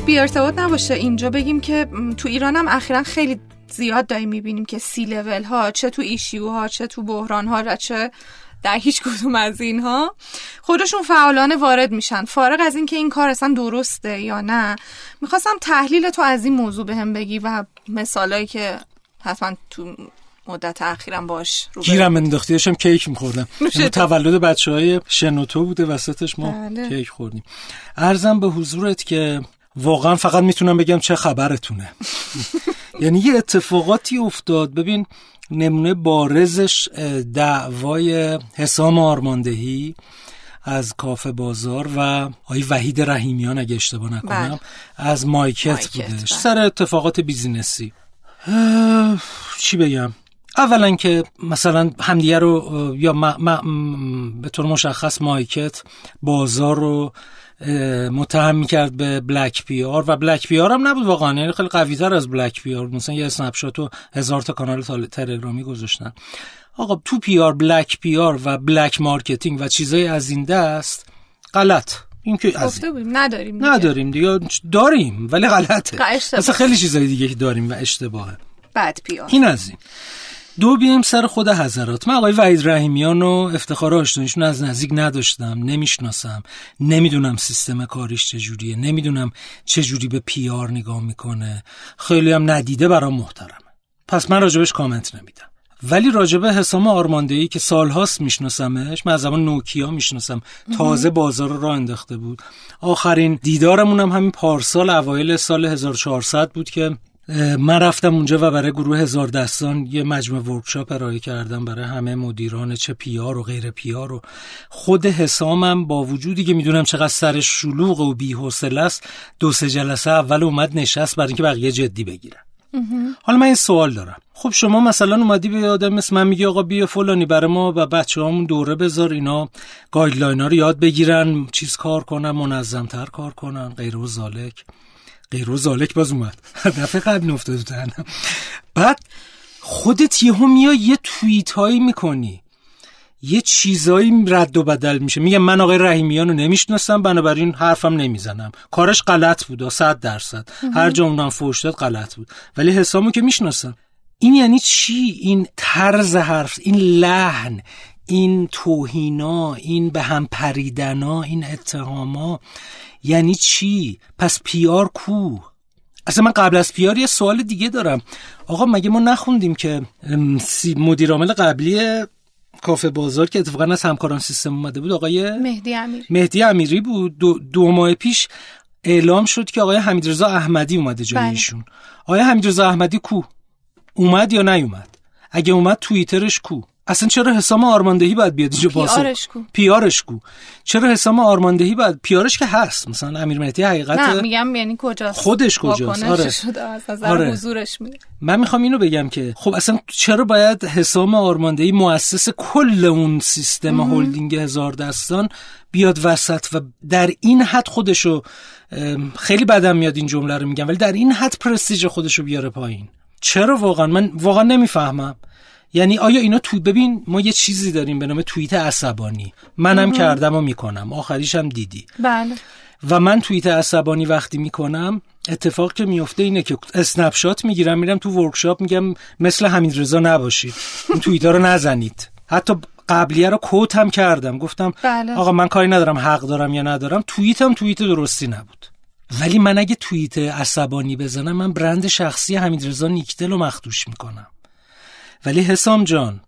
بی ارتباط نباشه. اینجا بگیم که تو ایران هم اخیرا خیلی زیاد داریم می‌بینیم که سی لول ها چه تو ایشیو ها چه تو بحران ها و چه در هیچ کدوم از اینها خودشون فعالانه وارد میشن. فارغ از اینکه این کار اصلا درسته یا نه می‌خواستم تحلیل تو از این موضوع بهم هم بگی و مثالایی که حتما تو مدت اخیرم باش
رو گیرم انداختی. داشتم کیک میخوردم. تولد بچه های شنوتو بوده وسطش ما بله. کیک خوردیم. عرضم به حضورت که واقعا فقط می‌تونم بگم چه خبرتونه. یعنی یه اتفاقاتی افتاد. ببین نمونه بارزش دعوای حسام آرماندهی از کافه بازار و آقای وحید رحیمیان اگه اشتباه نکنم بله. از مایکت, مایکت بودش بله. سر اتفاقات business ی. چی بگم؟ اولا که مثلا همدیگه رو یا به طور مشخص مایکت بازار رو متهم می‌کرد به black PR و black PR هم نبود واقعا. یعنی خیلی قوی تر از black PR مثلا یه snapshot و هزار تا کانال تلگرامی گذاشتن آقا تو PR black PR و black marketing و چیزای از این دست غلط. این که از
این. نداریم
دیگه. نداریم دیگه. داریم ولی غلطه. مثلا خیلی چیزای دیگه که داریم و اشتباهه.
bad PR
این از این. دو بیم سر خود حضرات. من آقای وحید رحیمیان و افتخار آشنایشون از نزدیک نداشتم نمی‌شناسم نمی‌دونم سیستم کاریش چجوریه نمی‌دونم چجوری به پیار نگاه می‌کنه. خیلی هم ندیده برام محترمه. پس من راجبش کامنت نمیدم. ولی راجبه حسام آرماندهی که سالهاست میشناسمش من از زمان نوکیا می‌شناسم. تازه بازار رو راه انداخته بود. آخرین دیدارمون هم همین پارسال اوایل سال 1400 بود که من رفتم اونجا و برای گروه هزار دستان یه مجموعه workshop ارائه کردم برای همه مدیران چه PR و غیر PR و خود حسامم با وجودی که می‌دونم چقدر سرش شلوغ و بی‌حوصله است دو سه جلسه اول اومد نشست برای اینکه بقیه جدی بگیرن. حالا من این سوال دارم. خب شما مثلا اومدی به آدم مثل من میگی آقا بیا فلانی برای ما و بچه همون دوره بذار اینا guideline رو یاد بگیرن چیز کار کنن منظمتر کار کنن غیر ذلک. غیر و زالک باز اومد. دفعه قبل افتاد تو بعد خودت یهو میای یه توییت هایی می‌کنی. یه چیزایی رد و بدل میشه. میگه من آقای رحیمیان رو نمی‌شناسم بنابراین حرفم نمی‌زنم. کارش غلط بود صد درصد. هر جا اونم فوش داد غلط بود. ولی حسامو که می‌شناسم. این یعنی چی؟ این طرز حرف این لحن این توهینا این به هم پریدنا این اتهاما. یعنی چی؟ پس پیار کو. اصلا من قبل از پیار یه سوال دیگه دارم. آقا مگه ما نخوندیم که مدیر عامل قبلی کافه بازار که اتفاقا از همکاران سیستم اومده بود آقای
مهدی امیری.
مهدی امیری بود. دو, دو ماه پیش اعلام شد که آقای حمیدرضا احمدی اومده جای
بله.
ایشون. آقای حمیدرضا احمدی کو؟ اومد یا نیومد؟ اگه اومد توییترش کو. اصلا چرا حسام آرماندهی باید بیاد اینجا پاسخ
پیارش کو.
پیارش کو. چرا حسام آرماندهی باید پیارش که هست. مثلا امیر مهدی حقیقت
نه میگم یعنی کجاست؟
خودش کجاست؟ آره.
شده از
آره.
حضورش میگه.
من می‌خوام اینو بگم که خب اصلا چرا باید حسام آرماندهی مؤسس کل اون سیستم هلدینگ هزار دستان بیاد وسط و در این حد خودشو خیلی بدم میاد این جمله رو میگم ولی در این حد پرستیژ خودشو بیاره پایین. چرا واقعا؟ من واقعا نمی‌فهمم. یعنی آیا اینا تو ببین ما یه چیزی داریم به نام توییت عصبانی. منم کردم و می‌کنم. آخریش هم دیدی.
بله.
و من توییت عصبانی وقتی می‌کنم اتفاق که میفته اینه که اسنپ شات می‌گیرم میرم تو ورکشاپ میگم مثل حمید رضا نباشید. این توییتا رو نزنید. حتی قبلیه رو کوت هم کردم. گفتم
بله.
آقا من کاری ندارم حق دارم یا ندارم. توییتم توییت درستی نبود. ولی من اگه توییت عصبانی بزنم من برند شخصی حمید رضا نیکدل رو مخدوش می‌کنم. ولی حسام جان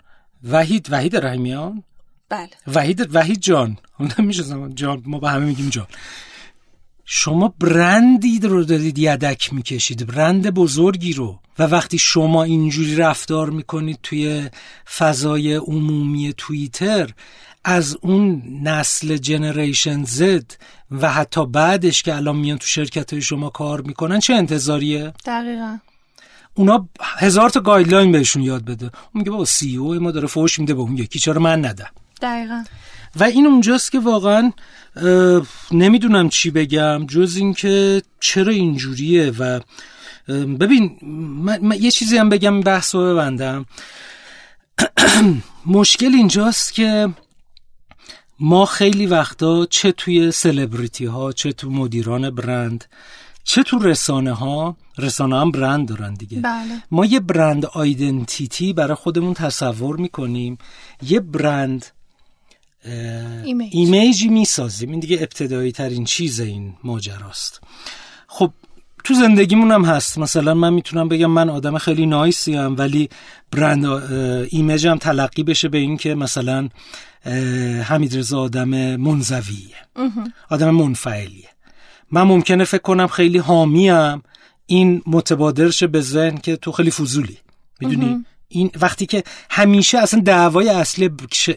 وحید وحید رحیمیان؟
بله.
وحید وحید جان. نمیشه زمان. جان ما به همه میگیم جان. شما برندی رو دارید یدک می‌کشید برند بزرگی رو. و وقتی شما اینجوری رفتار می‌کنید توی فضای عمومی توییتر از اون نسل جنریشن زد و حتی بعدش که الان میان تو شرکت های شما کار می‌کنن چه انتظاریه؟
دقیقا.
اونا هزار تا guideline بهشون یاد بده. اون میگه بابا CEO ما داره فوش میده به اون یکی. چرا من ندم
دقیقا.
و این اونجاست که واقعا نمی‌دونم چی بگم جز اینکه چرا اینجوریه و ببین من, من یه چیزی هم بگم بحث رو ببندم. مشکل اینجاست که ما خیلی وقتا چه توی سلبریتی ها چه تو مدیران برند چه تو رسانه ها رسانه هم برند دارن دیگه.
بله.
ما یه brand identity برای خودمون تصور می‌کنیم. یه برند
ایمیج.
ایمیجی می‌سازیم. این دیگه ابتدایی ترین چیز این ماجراست. خب تو زندگیمون هم هست. مثلا من می‌تونم بگم من آدم خیلی nice ی ام ولی brand image م تلقی بشه به این که مثلا حمید رضا آدم منزویه. آدم منفعلیه. من ممکنه فکر کنم خیلی حامیم. این متبادر شه به ذهن که تو خیلی فضولی. می‌دونی؟ این وقتی که همیشه اصلا دعوای اصلی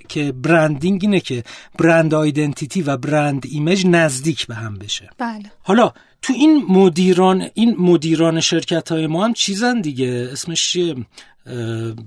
که branding اینه که brand identity و brand image نزدیک به هم بشه.
بله.
حالا تو این مدیران این مدیران شرکت های ما هم چیزن دیگه. اسمش چیه؟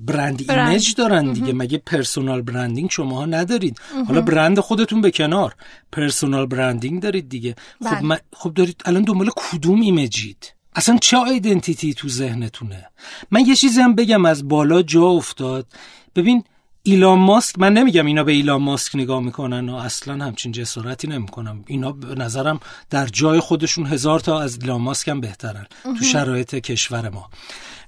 brand
brand.
image دارن دیگه. مگه personal branding شماها ندارید؟ حالا برند خودتون به کنار پرسونال برندینگ دارید دیگه. خب
بله.
من- خب دارید الان دنبال کدوم ایمیجید؟ اصلا چه آیدنتیتی تو ذهنتونه؟ من یه چیزی هم بگم از بالا جا افتاد. ببین ایلان ماسک من نمیگم اینا به ایلان ماسک نگاه می‌کنن و اصلا همچین جسارتی نمی‌کنم. اینا به نظرم در جای خودشون هزار تا از ایلان ماسک هم بهترن تو شرایط کشور ما.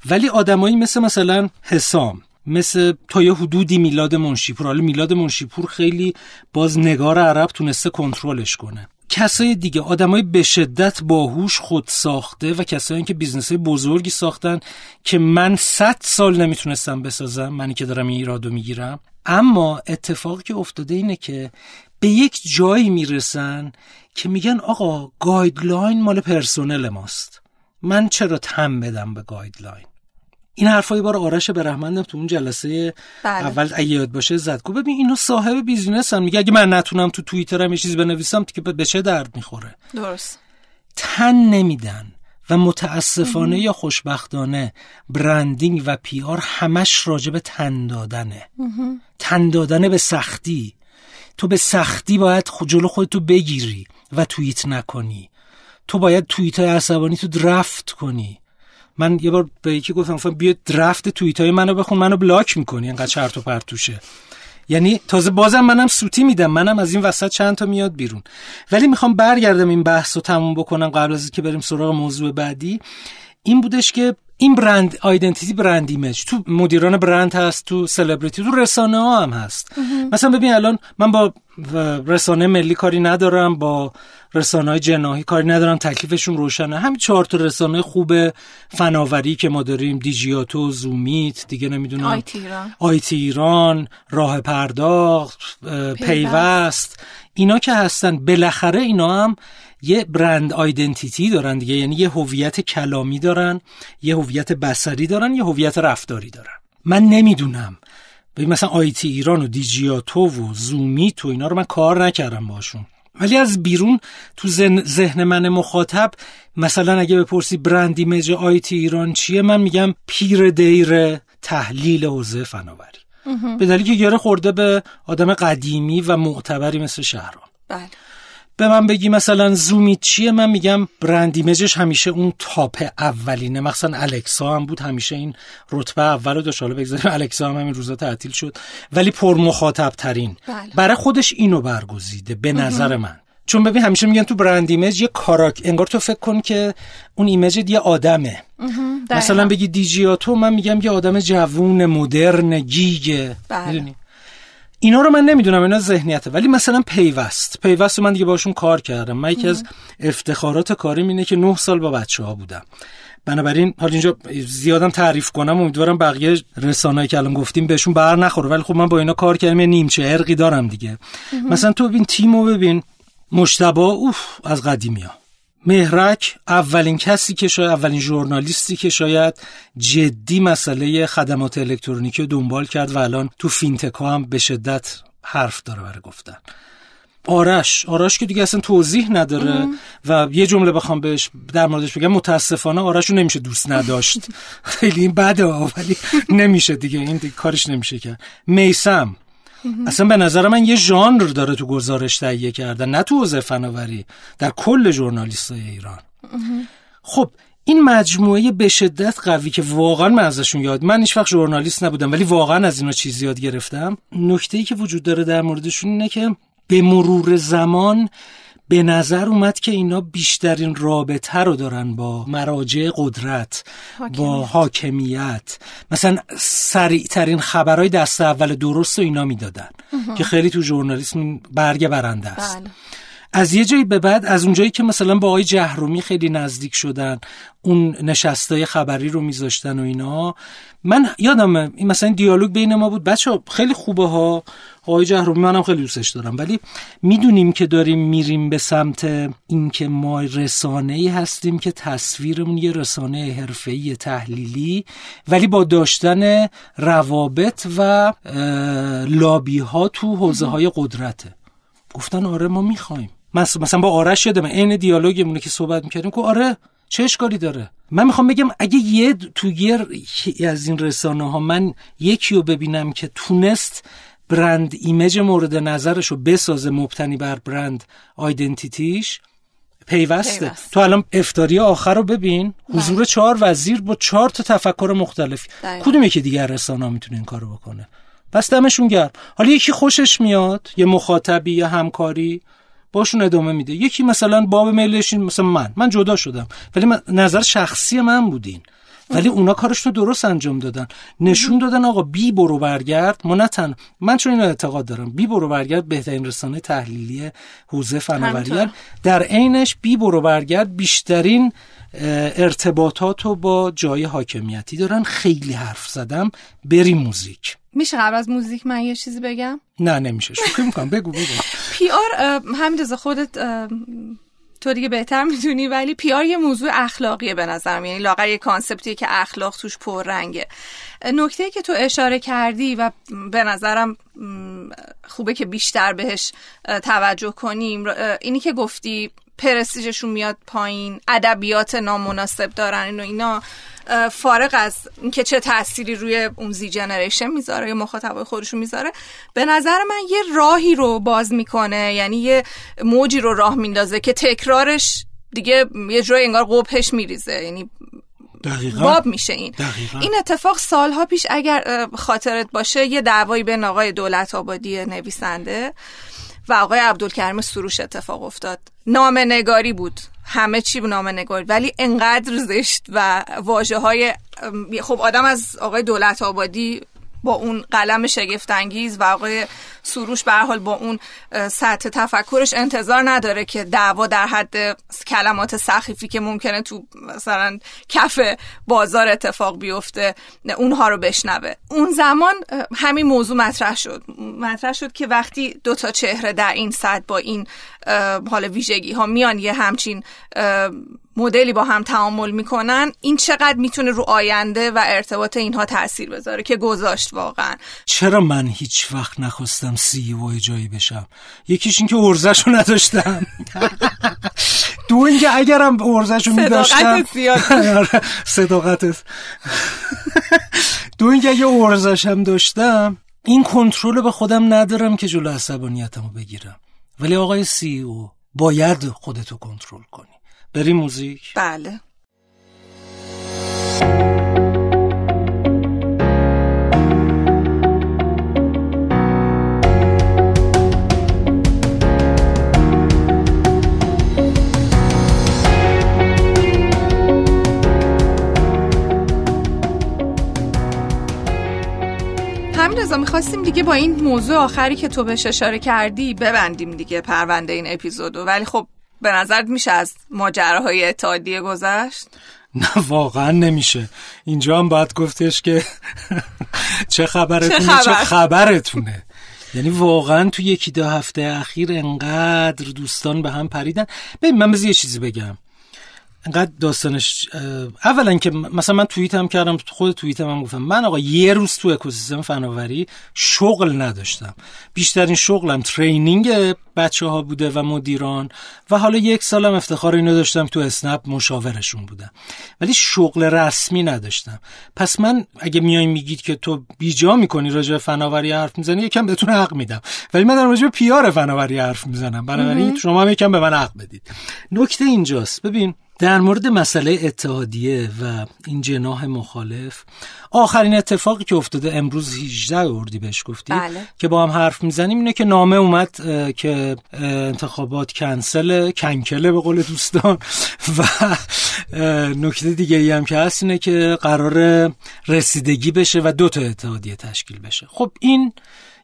ولی آدمایی مثل مثلا حسام مثل تا یه حدودی میلاد منشیپور. حالا میلاد منشیپور خیلی باز نگار عرب تونسته کنترلش کنه. کسای دیگه آدمای به شدت باهوش خود ساخته و کسایی که business بزرگی ساختن که من صد سال نمی‌تونستم بسازم منی که دارم این ایرادو می‌گیرم. اما اتفاقی که افتاده اینه که به یک جایی می‌رسن که میگن آقا guideline مال personnel ماست. من چرا تن بدم به guideline این حرفای بار آرش برهمندم تو اون جلسه
بله.
اول اگه یاد باشه زد. گفت ببین اینا صاحب business هم میگه. اگه من نتونم تو توییترم یه چیزی بنویسم که به چه درد می‌خوره.
درست.
تن نمیدن و متاسفانه یا خوشبختانه branding و PR همش راجع به تن دادنه. تن دادن به سختی. تو به سختی باید جلو خودتو بگیری و توییت نکنی. تو باید توییت های عصبانی تو draft کنی. من یه بار به یکی گفتم گفتم بیا draft توییت های منو بخون منو بلاک می‌کنی انقدر چرت و پرت توشه یعنی تازه بازم منم سوتی میدم منم از این وسط چند تا میاد بیرون. ولی می‌خوام برگردم این بحث رو تموم بکنم قبل از اینکه بریم سراغ موضوع بعدی. این بودش که این brand identity brand image تو مدیران برند هست تو سلبریتی تو رسانه ها هم هست. مثلا ببین الان من با رسانه ملی کاری ندارم با رسانه های جناهی کاری ندارم تکلیفشون روشنه. همین چهار تا رسانه خوب فناوری که ما داریم دیجیاتو زومیت دیگه نمی‌دونم.
آیتی ایران.
آیتی ایران راه پرداخت اه، پیوست. اینا که هستن بالاخره اینا هم یه برند آیدنتیتی دارن دیگه یعنی یه هویت کلامی دارن یه هویت بسری دارن یه هویت رفتاری دارن. من نمی‌دونم. مثلا آیتی ایران و دیجیاتو و زومیت و اینا رو من کار نکردم باشون ولی از بیرون تو ذهن من مخاطب مثلا اگه بپرسی brand image آیتی ایران چیه من میگم پیر دیر تحلیل حوزه فناوری. به دلیل که گره خورده به آدم قدیمی و معتبری مثل شهرام.
بله.
به من بگی مثلا زومیت چیه؟ من میگم brand image ش همیشه اون top اولینه. مثلا الکسا هم بود. همیشه این رتبه اول رو داشت. حالا بگذاریم الکسا هم همین روزا تعطیل شد. ولی پر مخاطب ترین
بله.
برای خودش اینو برگزیده. به نظر من. چون ببین همیشه میگن تو brand image یه کاراک انگار تو فکر کن که اون image یه آدمه. مثلا بگی دیجیاتو من میگم یه آدم جوون مدرن geek ه
بله.
می‌دونی؟ اینا رو من نمی‌دونم اینا ذهنیته. ولی مثلا پیوست. پیوست من دیگه باشون کار کردم. من یکی از افتخارات کاریم اینه که نه سال با بچه ها بودم. بنابراین حالا اینجا زیادم تعریف کنم. امیدوارم بقیه رسانه‌ای که الان گفتیم بهشون بر نخوره. ولی خب من با اینا کار کردم. یه نیمچه ارقی دارم دیگه. مثلا تو ببین تیمو ببین. مشتبا اوف از قدیمی ها مهرک اولین کسی که شاید اولین ژورنالیستی که شاید جدی مسئله خدمات الکترونیکی رو دنبال کرد و الان تو فینتک هم به شدت حرف داره برای گفتن. آرش آرش که دیگه اصلا توضیح نداره و یه جمله بخوام بهش در موردش بگم متاسفانه آرش رو نمیشه دوست نداشت. خیلی این بده ولی نمیشه دیگه این دیگه کارش نمیشه کرد. میسم اصلا به نظر من یه ژانر داره تو گزارش تهیه کردن نه تو حوزه فناوری در کل ژورنالیستای ایران. خب این مجموعه به شدت قوی که واقعا من ازشون یاد من هیچ وقت ژورنالیست نبودم ولی واقعا از اینا چیزی یاد گرفتم. نکته ای که وجود داره در موردشون اینه که به مرور زمان به نظر اومد که اینا بیشترین رابطه رو دارن با مراجع قدرت
حاکمیت.
با حاکمیت. مثلا سریع ترین خبرهای دست اول درست رو اینا می‌دادن که خیلی تو ژورنالیسم برگ برنده است.
بله.
از یه جایی به بعد از اونجایی که مثلا با آقای جهرومی خیلی نزدیک شدن اون نشستای خبری رو میذاشتن و اینا من یادمه این مثلا دیالوگ بین ما بود. بچه خیلی خوبه ها. آقای جهرومی منم خیلی دوستش دارم. ولی می‌دونیم که داریم میریم به سمت اینکه ما رسانه ای هستیم که تصویرمون یه رسانه حرفه‌ای تحلیلی ولی با داشتن روابط و لابی ها تو حوزه های قدرته. گفتن آره ما می‌خوایم. مثلا با آرش یادم عین دیالوگمونه که صحبت می‌کردیم که آره چه اشکالی داره؟ من می‌خوام بگم اگه یه تو یه از این رسانه ها من یکی رو ببینم که تونست برند ایمیج مورد نظرش رو بسازه مبتنی بر برند آیدنتیتیش؟ پیوسته.
پیوست.
تو الان افتاری آخر رو ببین. حضور چهار وزیر با چهار تا تفکر مختلف
دقیقاً.
کدوم یکی دیگر رسانه می‌تونه این کارو بکنه؟ پس دمشون گرم. حالا یکی خوشش میاد یه مخاطبی یا همکاری باشون ادامه میده. یکی مثلا باب میلش این مثلا من. من جدا شدم. ولی من نظر شخصی من بودین. ولی اونا کارش رو درست انجام دادن. نشون دادن آقا بی برو برگرد. ما نه تن من چون اینو اعتقاد دارم. بی برو برگرد بهترین رسانه تحلیلی حوزه فناوری. در عینش بی برو برگرد بیشترین ارتباطات رو با جای حاکمیتی دارن. خیلی حرف زدم. بریم موزیک.
میشه قبل از موزیک من یه چیزی بگم؟
نه نمیشه. شوخی می‌کنم. بگو بگو.
پی آر همین خودت تو دیگه بهتر می‌دونی ولی PR یه موضوع اخلاقیه به نظرم یعنی لااقل یه concept یه که اخلاق توش پررنگه. نکته که تو اشاره کردی و به نظرم خوبه که بیشتر بهش توجه کنیم اینی که گفتی پرستیژشون میاد پایین ادبیات نامناسب دارن اینو اینا. فارغ از اینکه چه تأثیری روی اون Z generation می‌ذاره یا مخاطبای خودشون می‌ذاره به نظر من یه راهی رو باز می‌کنه. یعنی یه موجی رو راه میندازه که تکرارش دیگه یه جای انگار قبهش میریزه. یعنی
دقیقا.
باب میشه این.
دقیقاً.
این اتفاق سالها پیش اگر خاطرت باشه یه دعوایی بین آقای دولت آبادی نویسنده و آقای عبدالکریم سروش اتفاق افتاد. نامه نگاری بود. همه چی نامه نگاری ولی انقدر زشت و واجه های خب آدم از آقای دولت آبادی با اون قلم شگفتانگیز و آقای سروش به حال با اون سطح تفکرش انتظار نداره که دعوا در حد کلمات سخیفی که ممکنه تو مثلا کف بازار اتفاق بیفته اونها رو بشنوه. اون زمان همین موضوع مطرح شد. مطرح شد که وقتی دو تا چهره در این سطح با این حال ویژگی ها میان یه همچین مدلی با هم تعامل می‌کنن این چقدر می‌تونه رو آینده و ارتباط اینها تاثیر بذاره که گذاشت واقعا؟
چرا من هیچ وقت نخواستم سی جایی بشم؟ یکیش اینکه ارزش رو نداشتم. دو اینکه اگرم ارزش رو میداشتم. صداقتت. دو اینکه اگه ارزشم داشتم این کنترل به خودم ندارم که جلو عصبانیتم رو بگیرم. ولی آقای سی او باید خودتو کنترل کنی. بریم موزیک؟
بله. رضا می‌خواستیم دیگه با این موضوع آخری که تو بهش اشاره کردی ببندیم دیگه پرونده این اپیزودو. ولی خب به نظر میشه از ماجراهای اتحادیه گذشت؟
نه واقعا نمیشه. اینجا هم باید گفتش که چه خبرتونه چه, خبرتونه. یعنی واقعا تو یکی دو هفته اخیر انقدر دوستان به هم پریدن. ببین من بذار یه چیزی بگم. انقدر داستانش اولا که مثلا من توییت هم کردم خود توییت هم گفتم من آقا یه روز تو اکوسیستم فناوری شغل نداشتم. بیشترین شغلم ترینینگ بچه ها بوده و مدیران و حالا یک سالم افتخار اینو داشتم تو اسنپ مشاورشون بودم. ولی شغل رسمی نداشتم. پس من اگه میای میگید که تو بیجا می‌کنی راجع فناوری حرف می‌زنی یکم بهتون حق میدم. ولی من در راجع پیار فناوری حرف می‌زنم. بنابراین شما هم یکم به من حق بدید. نکته اینجاست. ببین در مورد مسئله اتحادیه و این جناح مخالف آخرین اتفاقی که افتاده امروز 18 اردی بهش گفتی
بله.
که با هم حرف می‌زنیم اینه که نامه اومد که انتخابات کنسل کنکله به قول دوستان. و نکته دیگه ای هم که هست اینه که قرار رسیدگی بشه و دو تا اتحادیه تشکیل بشه. خب این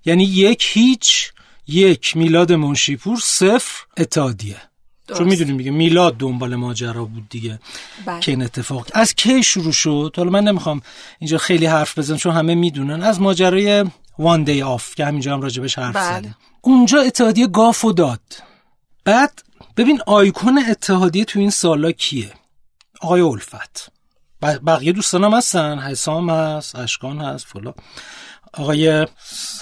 یعنی یک هیچ یک میلاد منشیپور صفر اتحادیه. چون می‌دونیم دیگه میلاد دنبال ماجرا بود دیگه.
بله.
که این اتفاق. از کی شروع شد؟ حالا من نمی‌خوام اینجا خیلی حرف بزنم چون همه می‌دونن. از ماجرای وان دی آف که همینجا هم راجبش حرف بله. اونجا اتحادیه گافو داد. بعد ببین آیکون اتحادیه تو این سالا کیه؟ آقای الفت. بقیه دوستانم هستن؟ حسام هست اشکان هست فلا آقای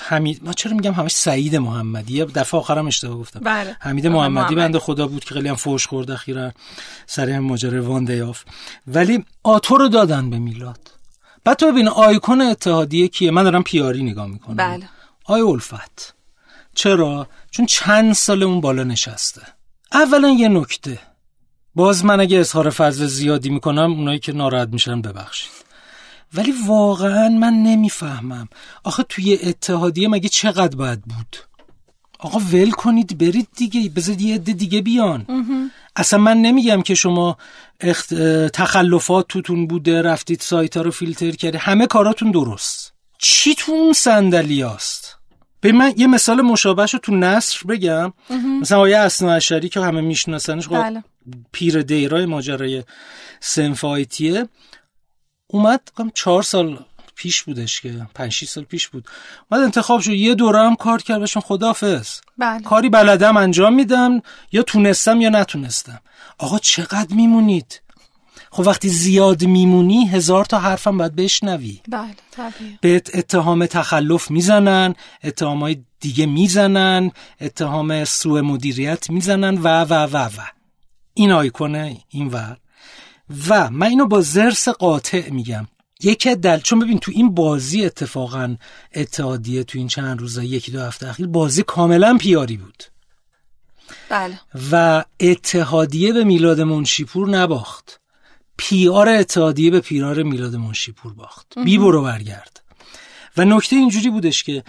حمید ما چرا میگم همش سعید محمدی؟ دفعه آخرم اشتباه گفتم.
بله.
حمید محمدی بنده خدا بود که خیلی هم فوش خورد اخیرا. سر هم ماجرای وان دیاف ولی آتو رو دادن به میلاد. بعد تو ببین آیکون اتحادیه کیه؟ من دارم پیاری نگاه می‌کنم.
بله.
آی الفت. چرا؟ چون چند سال اون بالا نشسته. اولا یه نکته. باز من اگه اظهار فضل زیادی می‌کنم اونایی که ناراحت میشن ببخشید. ولی واقعا من نمی‌فهمم. آخه توی اتحادیه مگه چقدر باید بود؟ آقا ول کنید برید دیگه بذارید یه عده دیگه بیان. اصلا من نمیگم که شما اخت... تخلفات توتون بوده رفتید سایت ها رو فیلتر کردید همه کاراتون درست. چی تو اون صندلی هست به من یه مثال مشابهش رو تو نصر بگم. مثلا آیه اسنا که همه میشناسنش خب
بله.
پیر دیرای ماجرای سنف آیتیه اومد چهار سال پیش بودش که پنج سال پیش بود. اومد انتخاب شد. یه دوره هم کار کرد بهشون خدافز
بله.
کاری بلدم انجام میدم یا تونستم یا نتونستم. آقا چقدر میمونید؟ خب وقتی زیاد میمونی هزار تا حرفم باید بشنوی.
بله
به اتهام تخلف می‌زنن اتهام های دیگه می‌زنن اتهام سوء مدیریت می‌زنن و و و و. این آیکونه این ور. و من اینو با زرس قاطع میگم. یکی دل چون ببین تو این بازی اتفاقا اتحادیه تو این چند روزه یکی دو هفته اخیر بازی کاملا پیاری بود.
بله.
و اتحادیه به میلاد منشیپور نباخت. پیار اتحادیه به پیرار میلاد منشیپور باخت. بی برو برگرد. و نکته اینجوری بودش که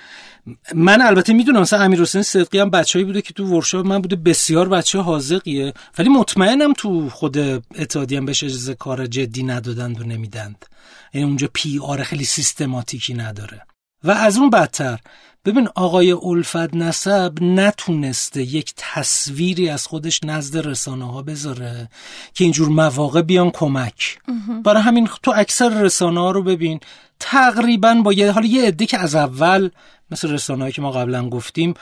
من البته می‌دونم مثلا امیر حسین صدقی هم بچه‌ای بوده که تو ورشاپ من بوده بسیار بچه حاضقیه ولی مطمئنم تو خود اتحادی هم بهش اجازه کار جدی ندادند و نمیدند. یعنی اونجا پی آر خیلی سیستماتیکی نداره. و از اون بدتر ببین آقای الفت نسب نتونسته یک تصویری از خودش نزد رسانه ها بذاره که اینجور مواقع بیان کمک. برای همین تو اکثر رسانه ها رو ببین. تقریبا با یه حالا یه عده که از اول مثل رسانه که ما قبلا گفتیم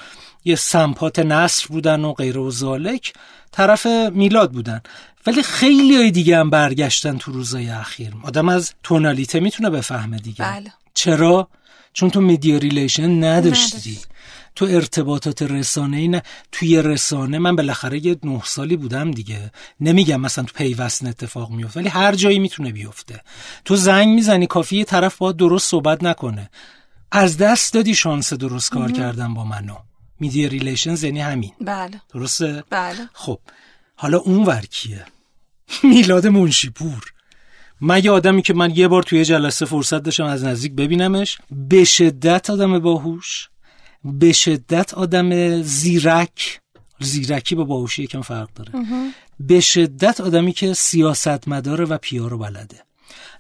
یه سمپات نصر بودن و غیر و ذالک طرف میلاد بودن. ولی خیلی های دیگه هم برگشتن تو روزای اخیر. آدم از تونالیته می‌تونه بفهمه دیگه.
بله.
چرا؟ چون تو media relation نداشتی. تو ارتباطات رسانه ای نه. توی رسانه من بالاخره یه نه سالی بودم دیگه. نمیگم مثلا تو پیوست این اتفاق میفته ولی هر جایی می‌تونه بیفته. تو زنگ می‌زنی کافی یه طرف باید درست صحبت نکنه. از دست دادی شانس درست کار کردن با منو. media relations یعنی همین.
بله.
درسته؟
بله.
خب حالا اون ور کیه؟ میلاد منشیپور. من یه آدمی که من یه بار توی جلسه فرصت داشتم از نزدیک ببینمش به شدت آدم باهوش به شدت آدم زیرک. زیرکی با باهوشی یکم فرق داره. به شدت آدمی که سیاست مداره و پیارو بلده.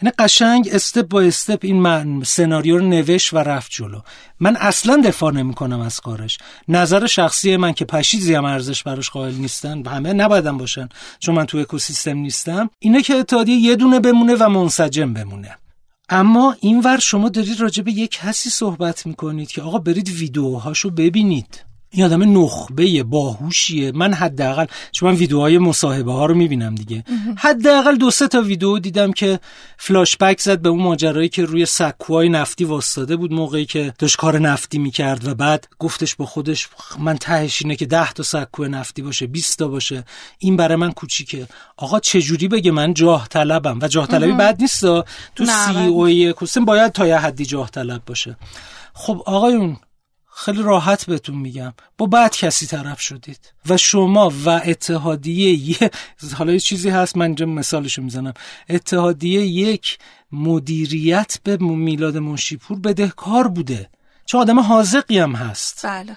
یعنی قشنگ استپ با استپ این من سناریو رو نوشت و رفت جلو. من اصلا دفاع نمی کنم از کارش. نظر شخصی من که پشیزی هم ارزش براش قائل نیستن همه نبایدن باشن چون من تو اکوسیستم نیستم اینه که اتحادیه یه دونه بمونه و منسجم بمونه. اما اینور شما دارید راجع به یک کسی صحبت می‌کنید که آقا برید ویدیوهاشو ببینید. این آدم نخبه باهوشیه. من حداقل چون من ویدیوهای مصاحبه ها رو می‌بینم دیگه. حداقل دو سه تا ویدیو دیدم که فلاش بک زد به اون ماجرایی که روی سکوهای نفتی واسطاده بود موقعی که داشت کار نفتی می‌کرد و بعد گفتش با خودش من تهش اینه که 10 تا سکو نفتی باشه 20 تا باشه. این برای من کوچیکه. آقا چجوری بگه من جاه طلبم و جاه طلبی بد نیست تو سی او اکوسیستم باید تا یه حدی جاه طلب باشه. خب آقایون خیلی راحت بهتون میگم. با بعد کسی طرف شدید. و شما و اتحادیه یه حالا یه چیزی هست من اینجا مثالشو می‌زنم. اتحادیه یک مدیریت به میلاد منشیپور بدهکار بوده. چون آدم حاضقی هم هست.
بله.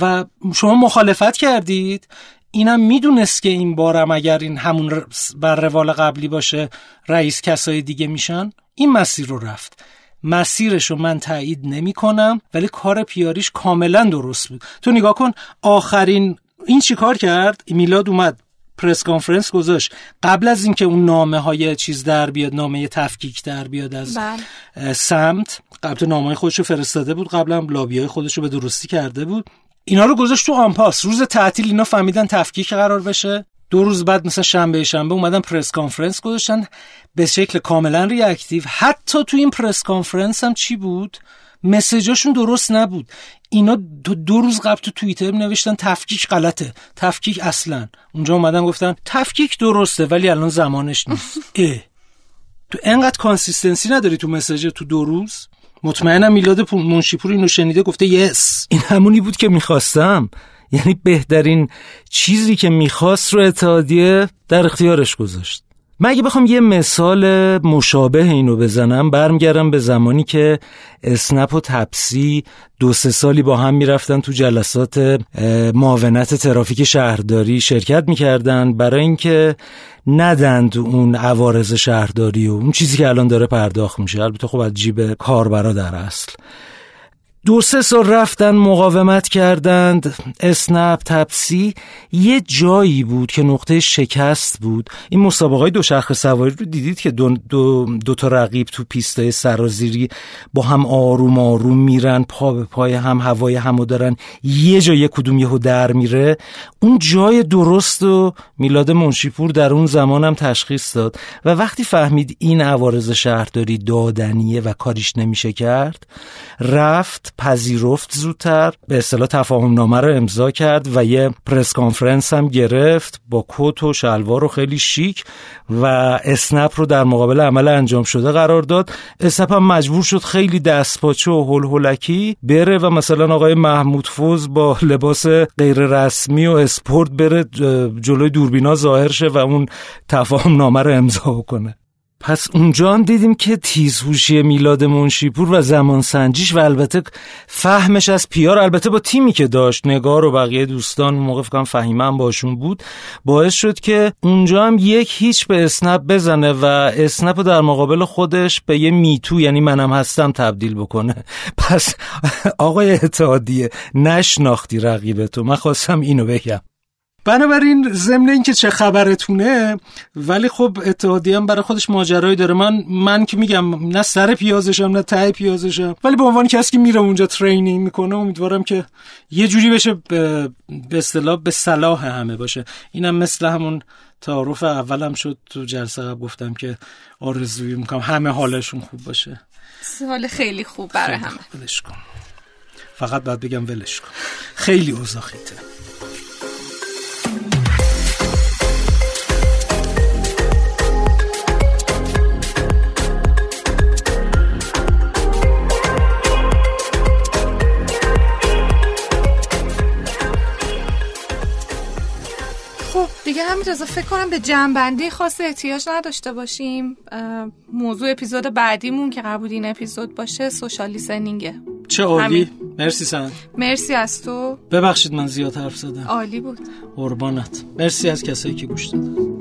و شما مخالفت کردید. اینم می‌دونست که این بارم اگر این همون بر روال قبلی باشه رئیس کسای دیگه میشن. این مسیر رو رفت. مسیرش رو من تایید نمی کنم ولی کار PR یش کاملا درست بود. تو نگاه کن آخرین این چی کار کرد؟ میلاد اومد press conference گذاشت. قبل از اینکه اون نامه های چیز در بیاد نامه تفکیک در بیاد از
بله.
سمت قبل تو نامه خودش رو فرستاده بود قبلا لابی های خودش رو به درستی کرده بود. اینا رو گذاشت تو impasse روز تعطیل اینا فهمیدن تفکیک قرار بشه. دو روز بعد مثلا شنبه شنبه اومدن press conference گذاشتن. به شکل کاملا reactive حتی تو این press conference هم چی بود؟ message اشون درست نبود. اینا دو, دو روز قبل تو توییتر نوشتن تفکیک غلطه. تفکیک اصلا. اونجا اومدن گفتن تفکیک درسته ولی الان زمانش نیست. اه. تو انقدر consistency نداری تو message تو دو روز؟ مطمئنم میلاد منشیپور اینو شنیده گفته yes این همونی بود که می‌خواستم. یعنی بهترین چیزی که می‌خواست رو اتحادیه در اختیارش گذاشت. من اگه بخوام یه مثال مشابه اینو بزنم برمیگردم به زمانی که اسنپ و تپسی دو سه سالی با هم می‌رفتن تو جلسات معاونت ترافیک شهرداری شرکت می‌کردن. برای اینکه ندند اون عوارض شهرداری و اون چیزی که الان داره پرداخت میشه. البته خب از جیب کاربرا در اصل. دو سه سال رفتن مقاومت کردند. اسنپ تپسی یه جایی بود که نقطه شکست بود. این مسابقه های دوچرخه سواری رو دیدید که دو, دو, دو تا رقیب تو پیستای سرازیری با هم آروم آروم میرن پا به پای هم هوای همو دارن. یه جا یه کدوم یهو در میره. اون جای درست و میلاد منشیپور در اون زمان هم تشخیص داد. و وقتی فهمید این عوارض شهرداری دادنیه و کاریش نمیشه کرد رفت پذیرفت زودتر به اصطلاح تفاهم نامه رو امضا کرد و یه press conference هم گرفت با کت و شلوار و خیلی شیک و اسنپ رو در مقابل عمل انجام شده قرار داد. اسنپ هم مجبور شد خیلی دستپاچه و هل هلکی بره و مثلا آقای محمود فوز با لباس غیر رسمی و اسپورت بره جلوی دوربینا ظاهر شه و اون تفاهم نامه رو امضا کنه. پس اونجا هم دیدیم که تیزهوشی میلاد منشیپور و زمان سنجیش و البته فهمش از پیار البته با تیمی که داشت نگار و بقیه دوستان موقع فکرم فهیمه هم باشون بود باعث شد که اونجا هم یک هیچ به اسنپ بزنه و اسنپ در مقابل خودش به یه میتو یعنی منم هستم تبدیل بکنه. پس آقای اتحادیه نشناختی رقیب تو من خواستم اینو بگم. بنابراین ضمن اینکه چه خبرتونه ولی خب اتحادیه هم برای خودش ماجرایی داره. من من که میگم نه سر پیازشم نه ته پیازشم ولی به عنوان کسی که میره اونجا ترینینگ می‌کنه امیدوارم که یه جوری بشه به اصطلاح به صلاح همه باشه. اینم مثل همون تعارف اولم شد تو جلسه قبل گفتم که آرزوی می‌کنم همه حالشون خوب باشه.
حال خیلی خوب برای همه.
ولش کن. فقط باید بگم ولش کن. خیلی اوضاع
دیگه همین فکر کنم به جنبندی خاص احتیاج نداشته باشیم. موضوع اپیزود بعدیمون که قبول این اپیزود باشه سوشال لیسنینگه
چه عالی. مرسی سن.
مرسی از تو.
ببخشید من زیاد حرف زدم.
عالی بود.
قربانت. مرسی از کسایی که گوش دادن.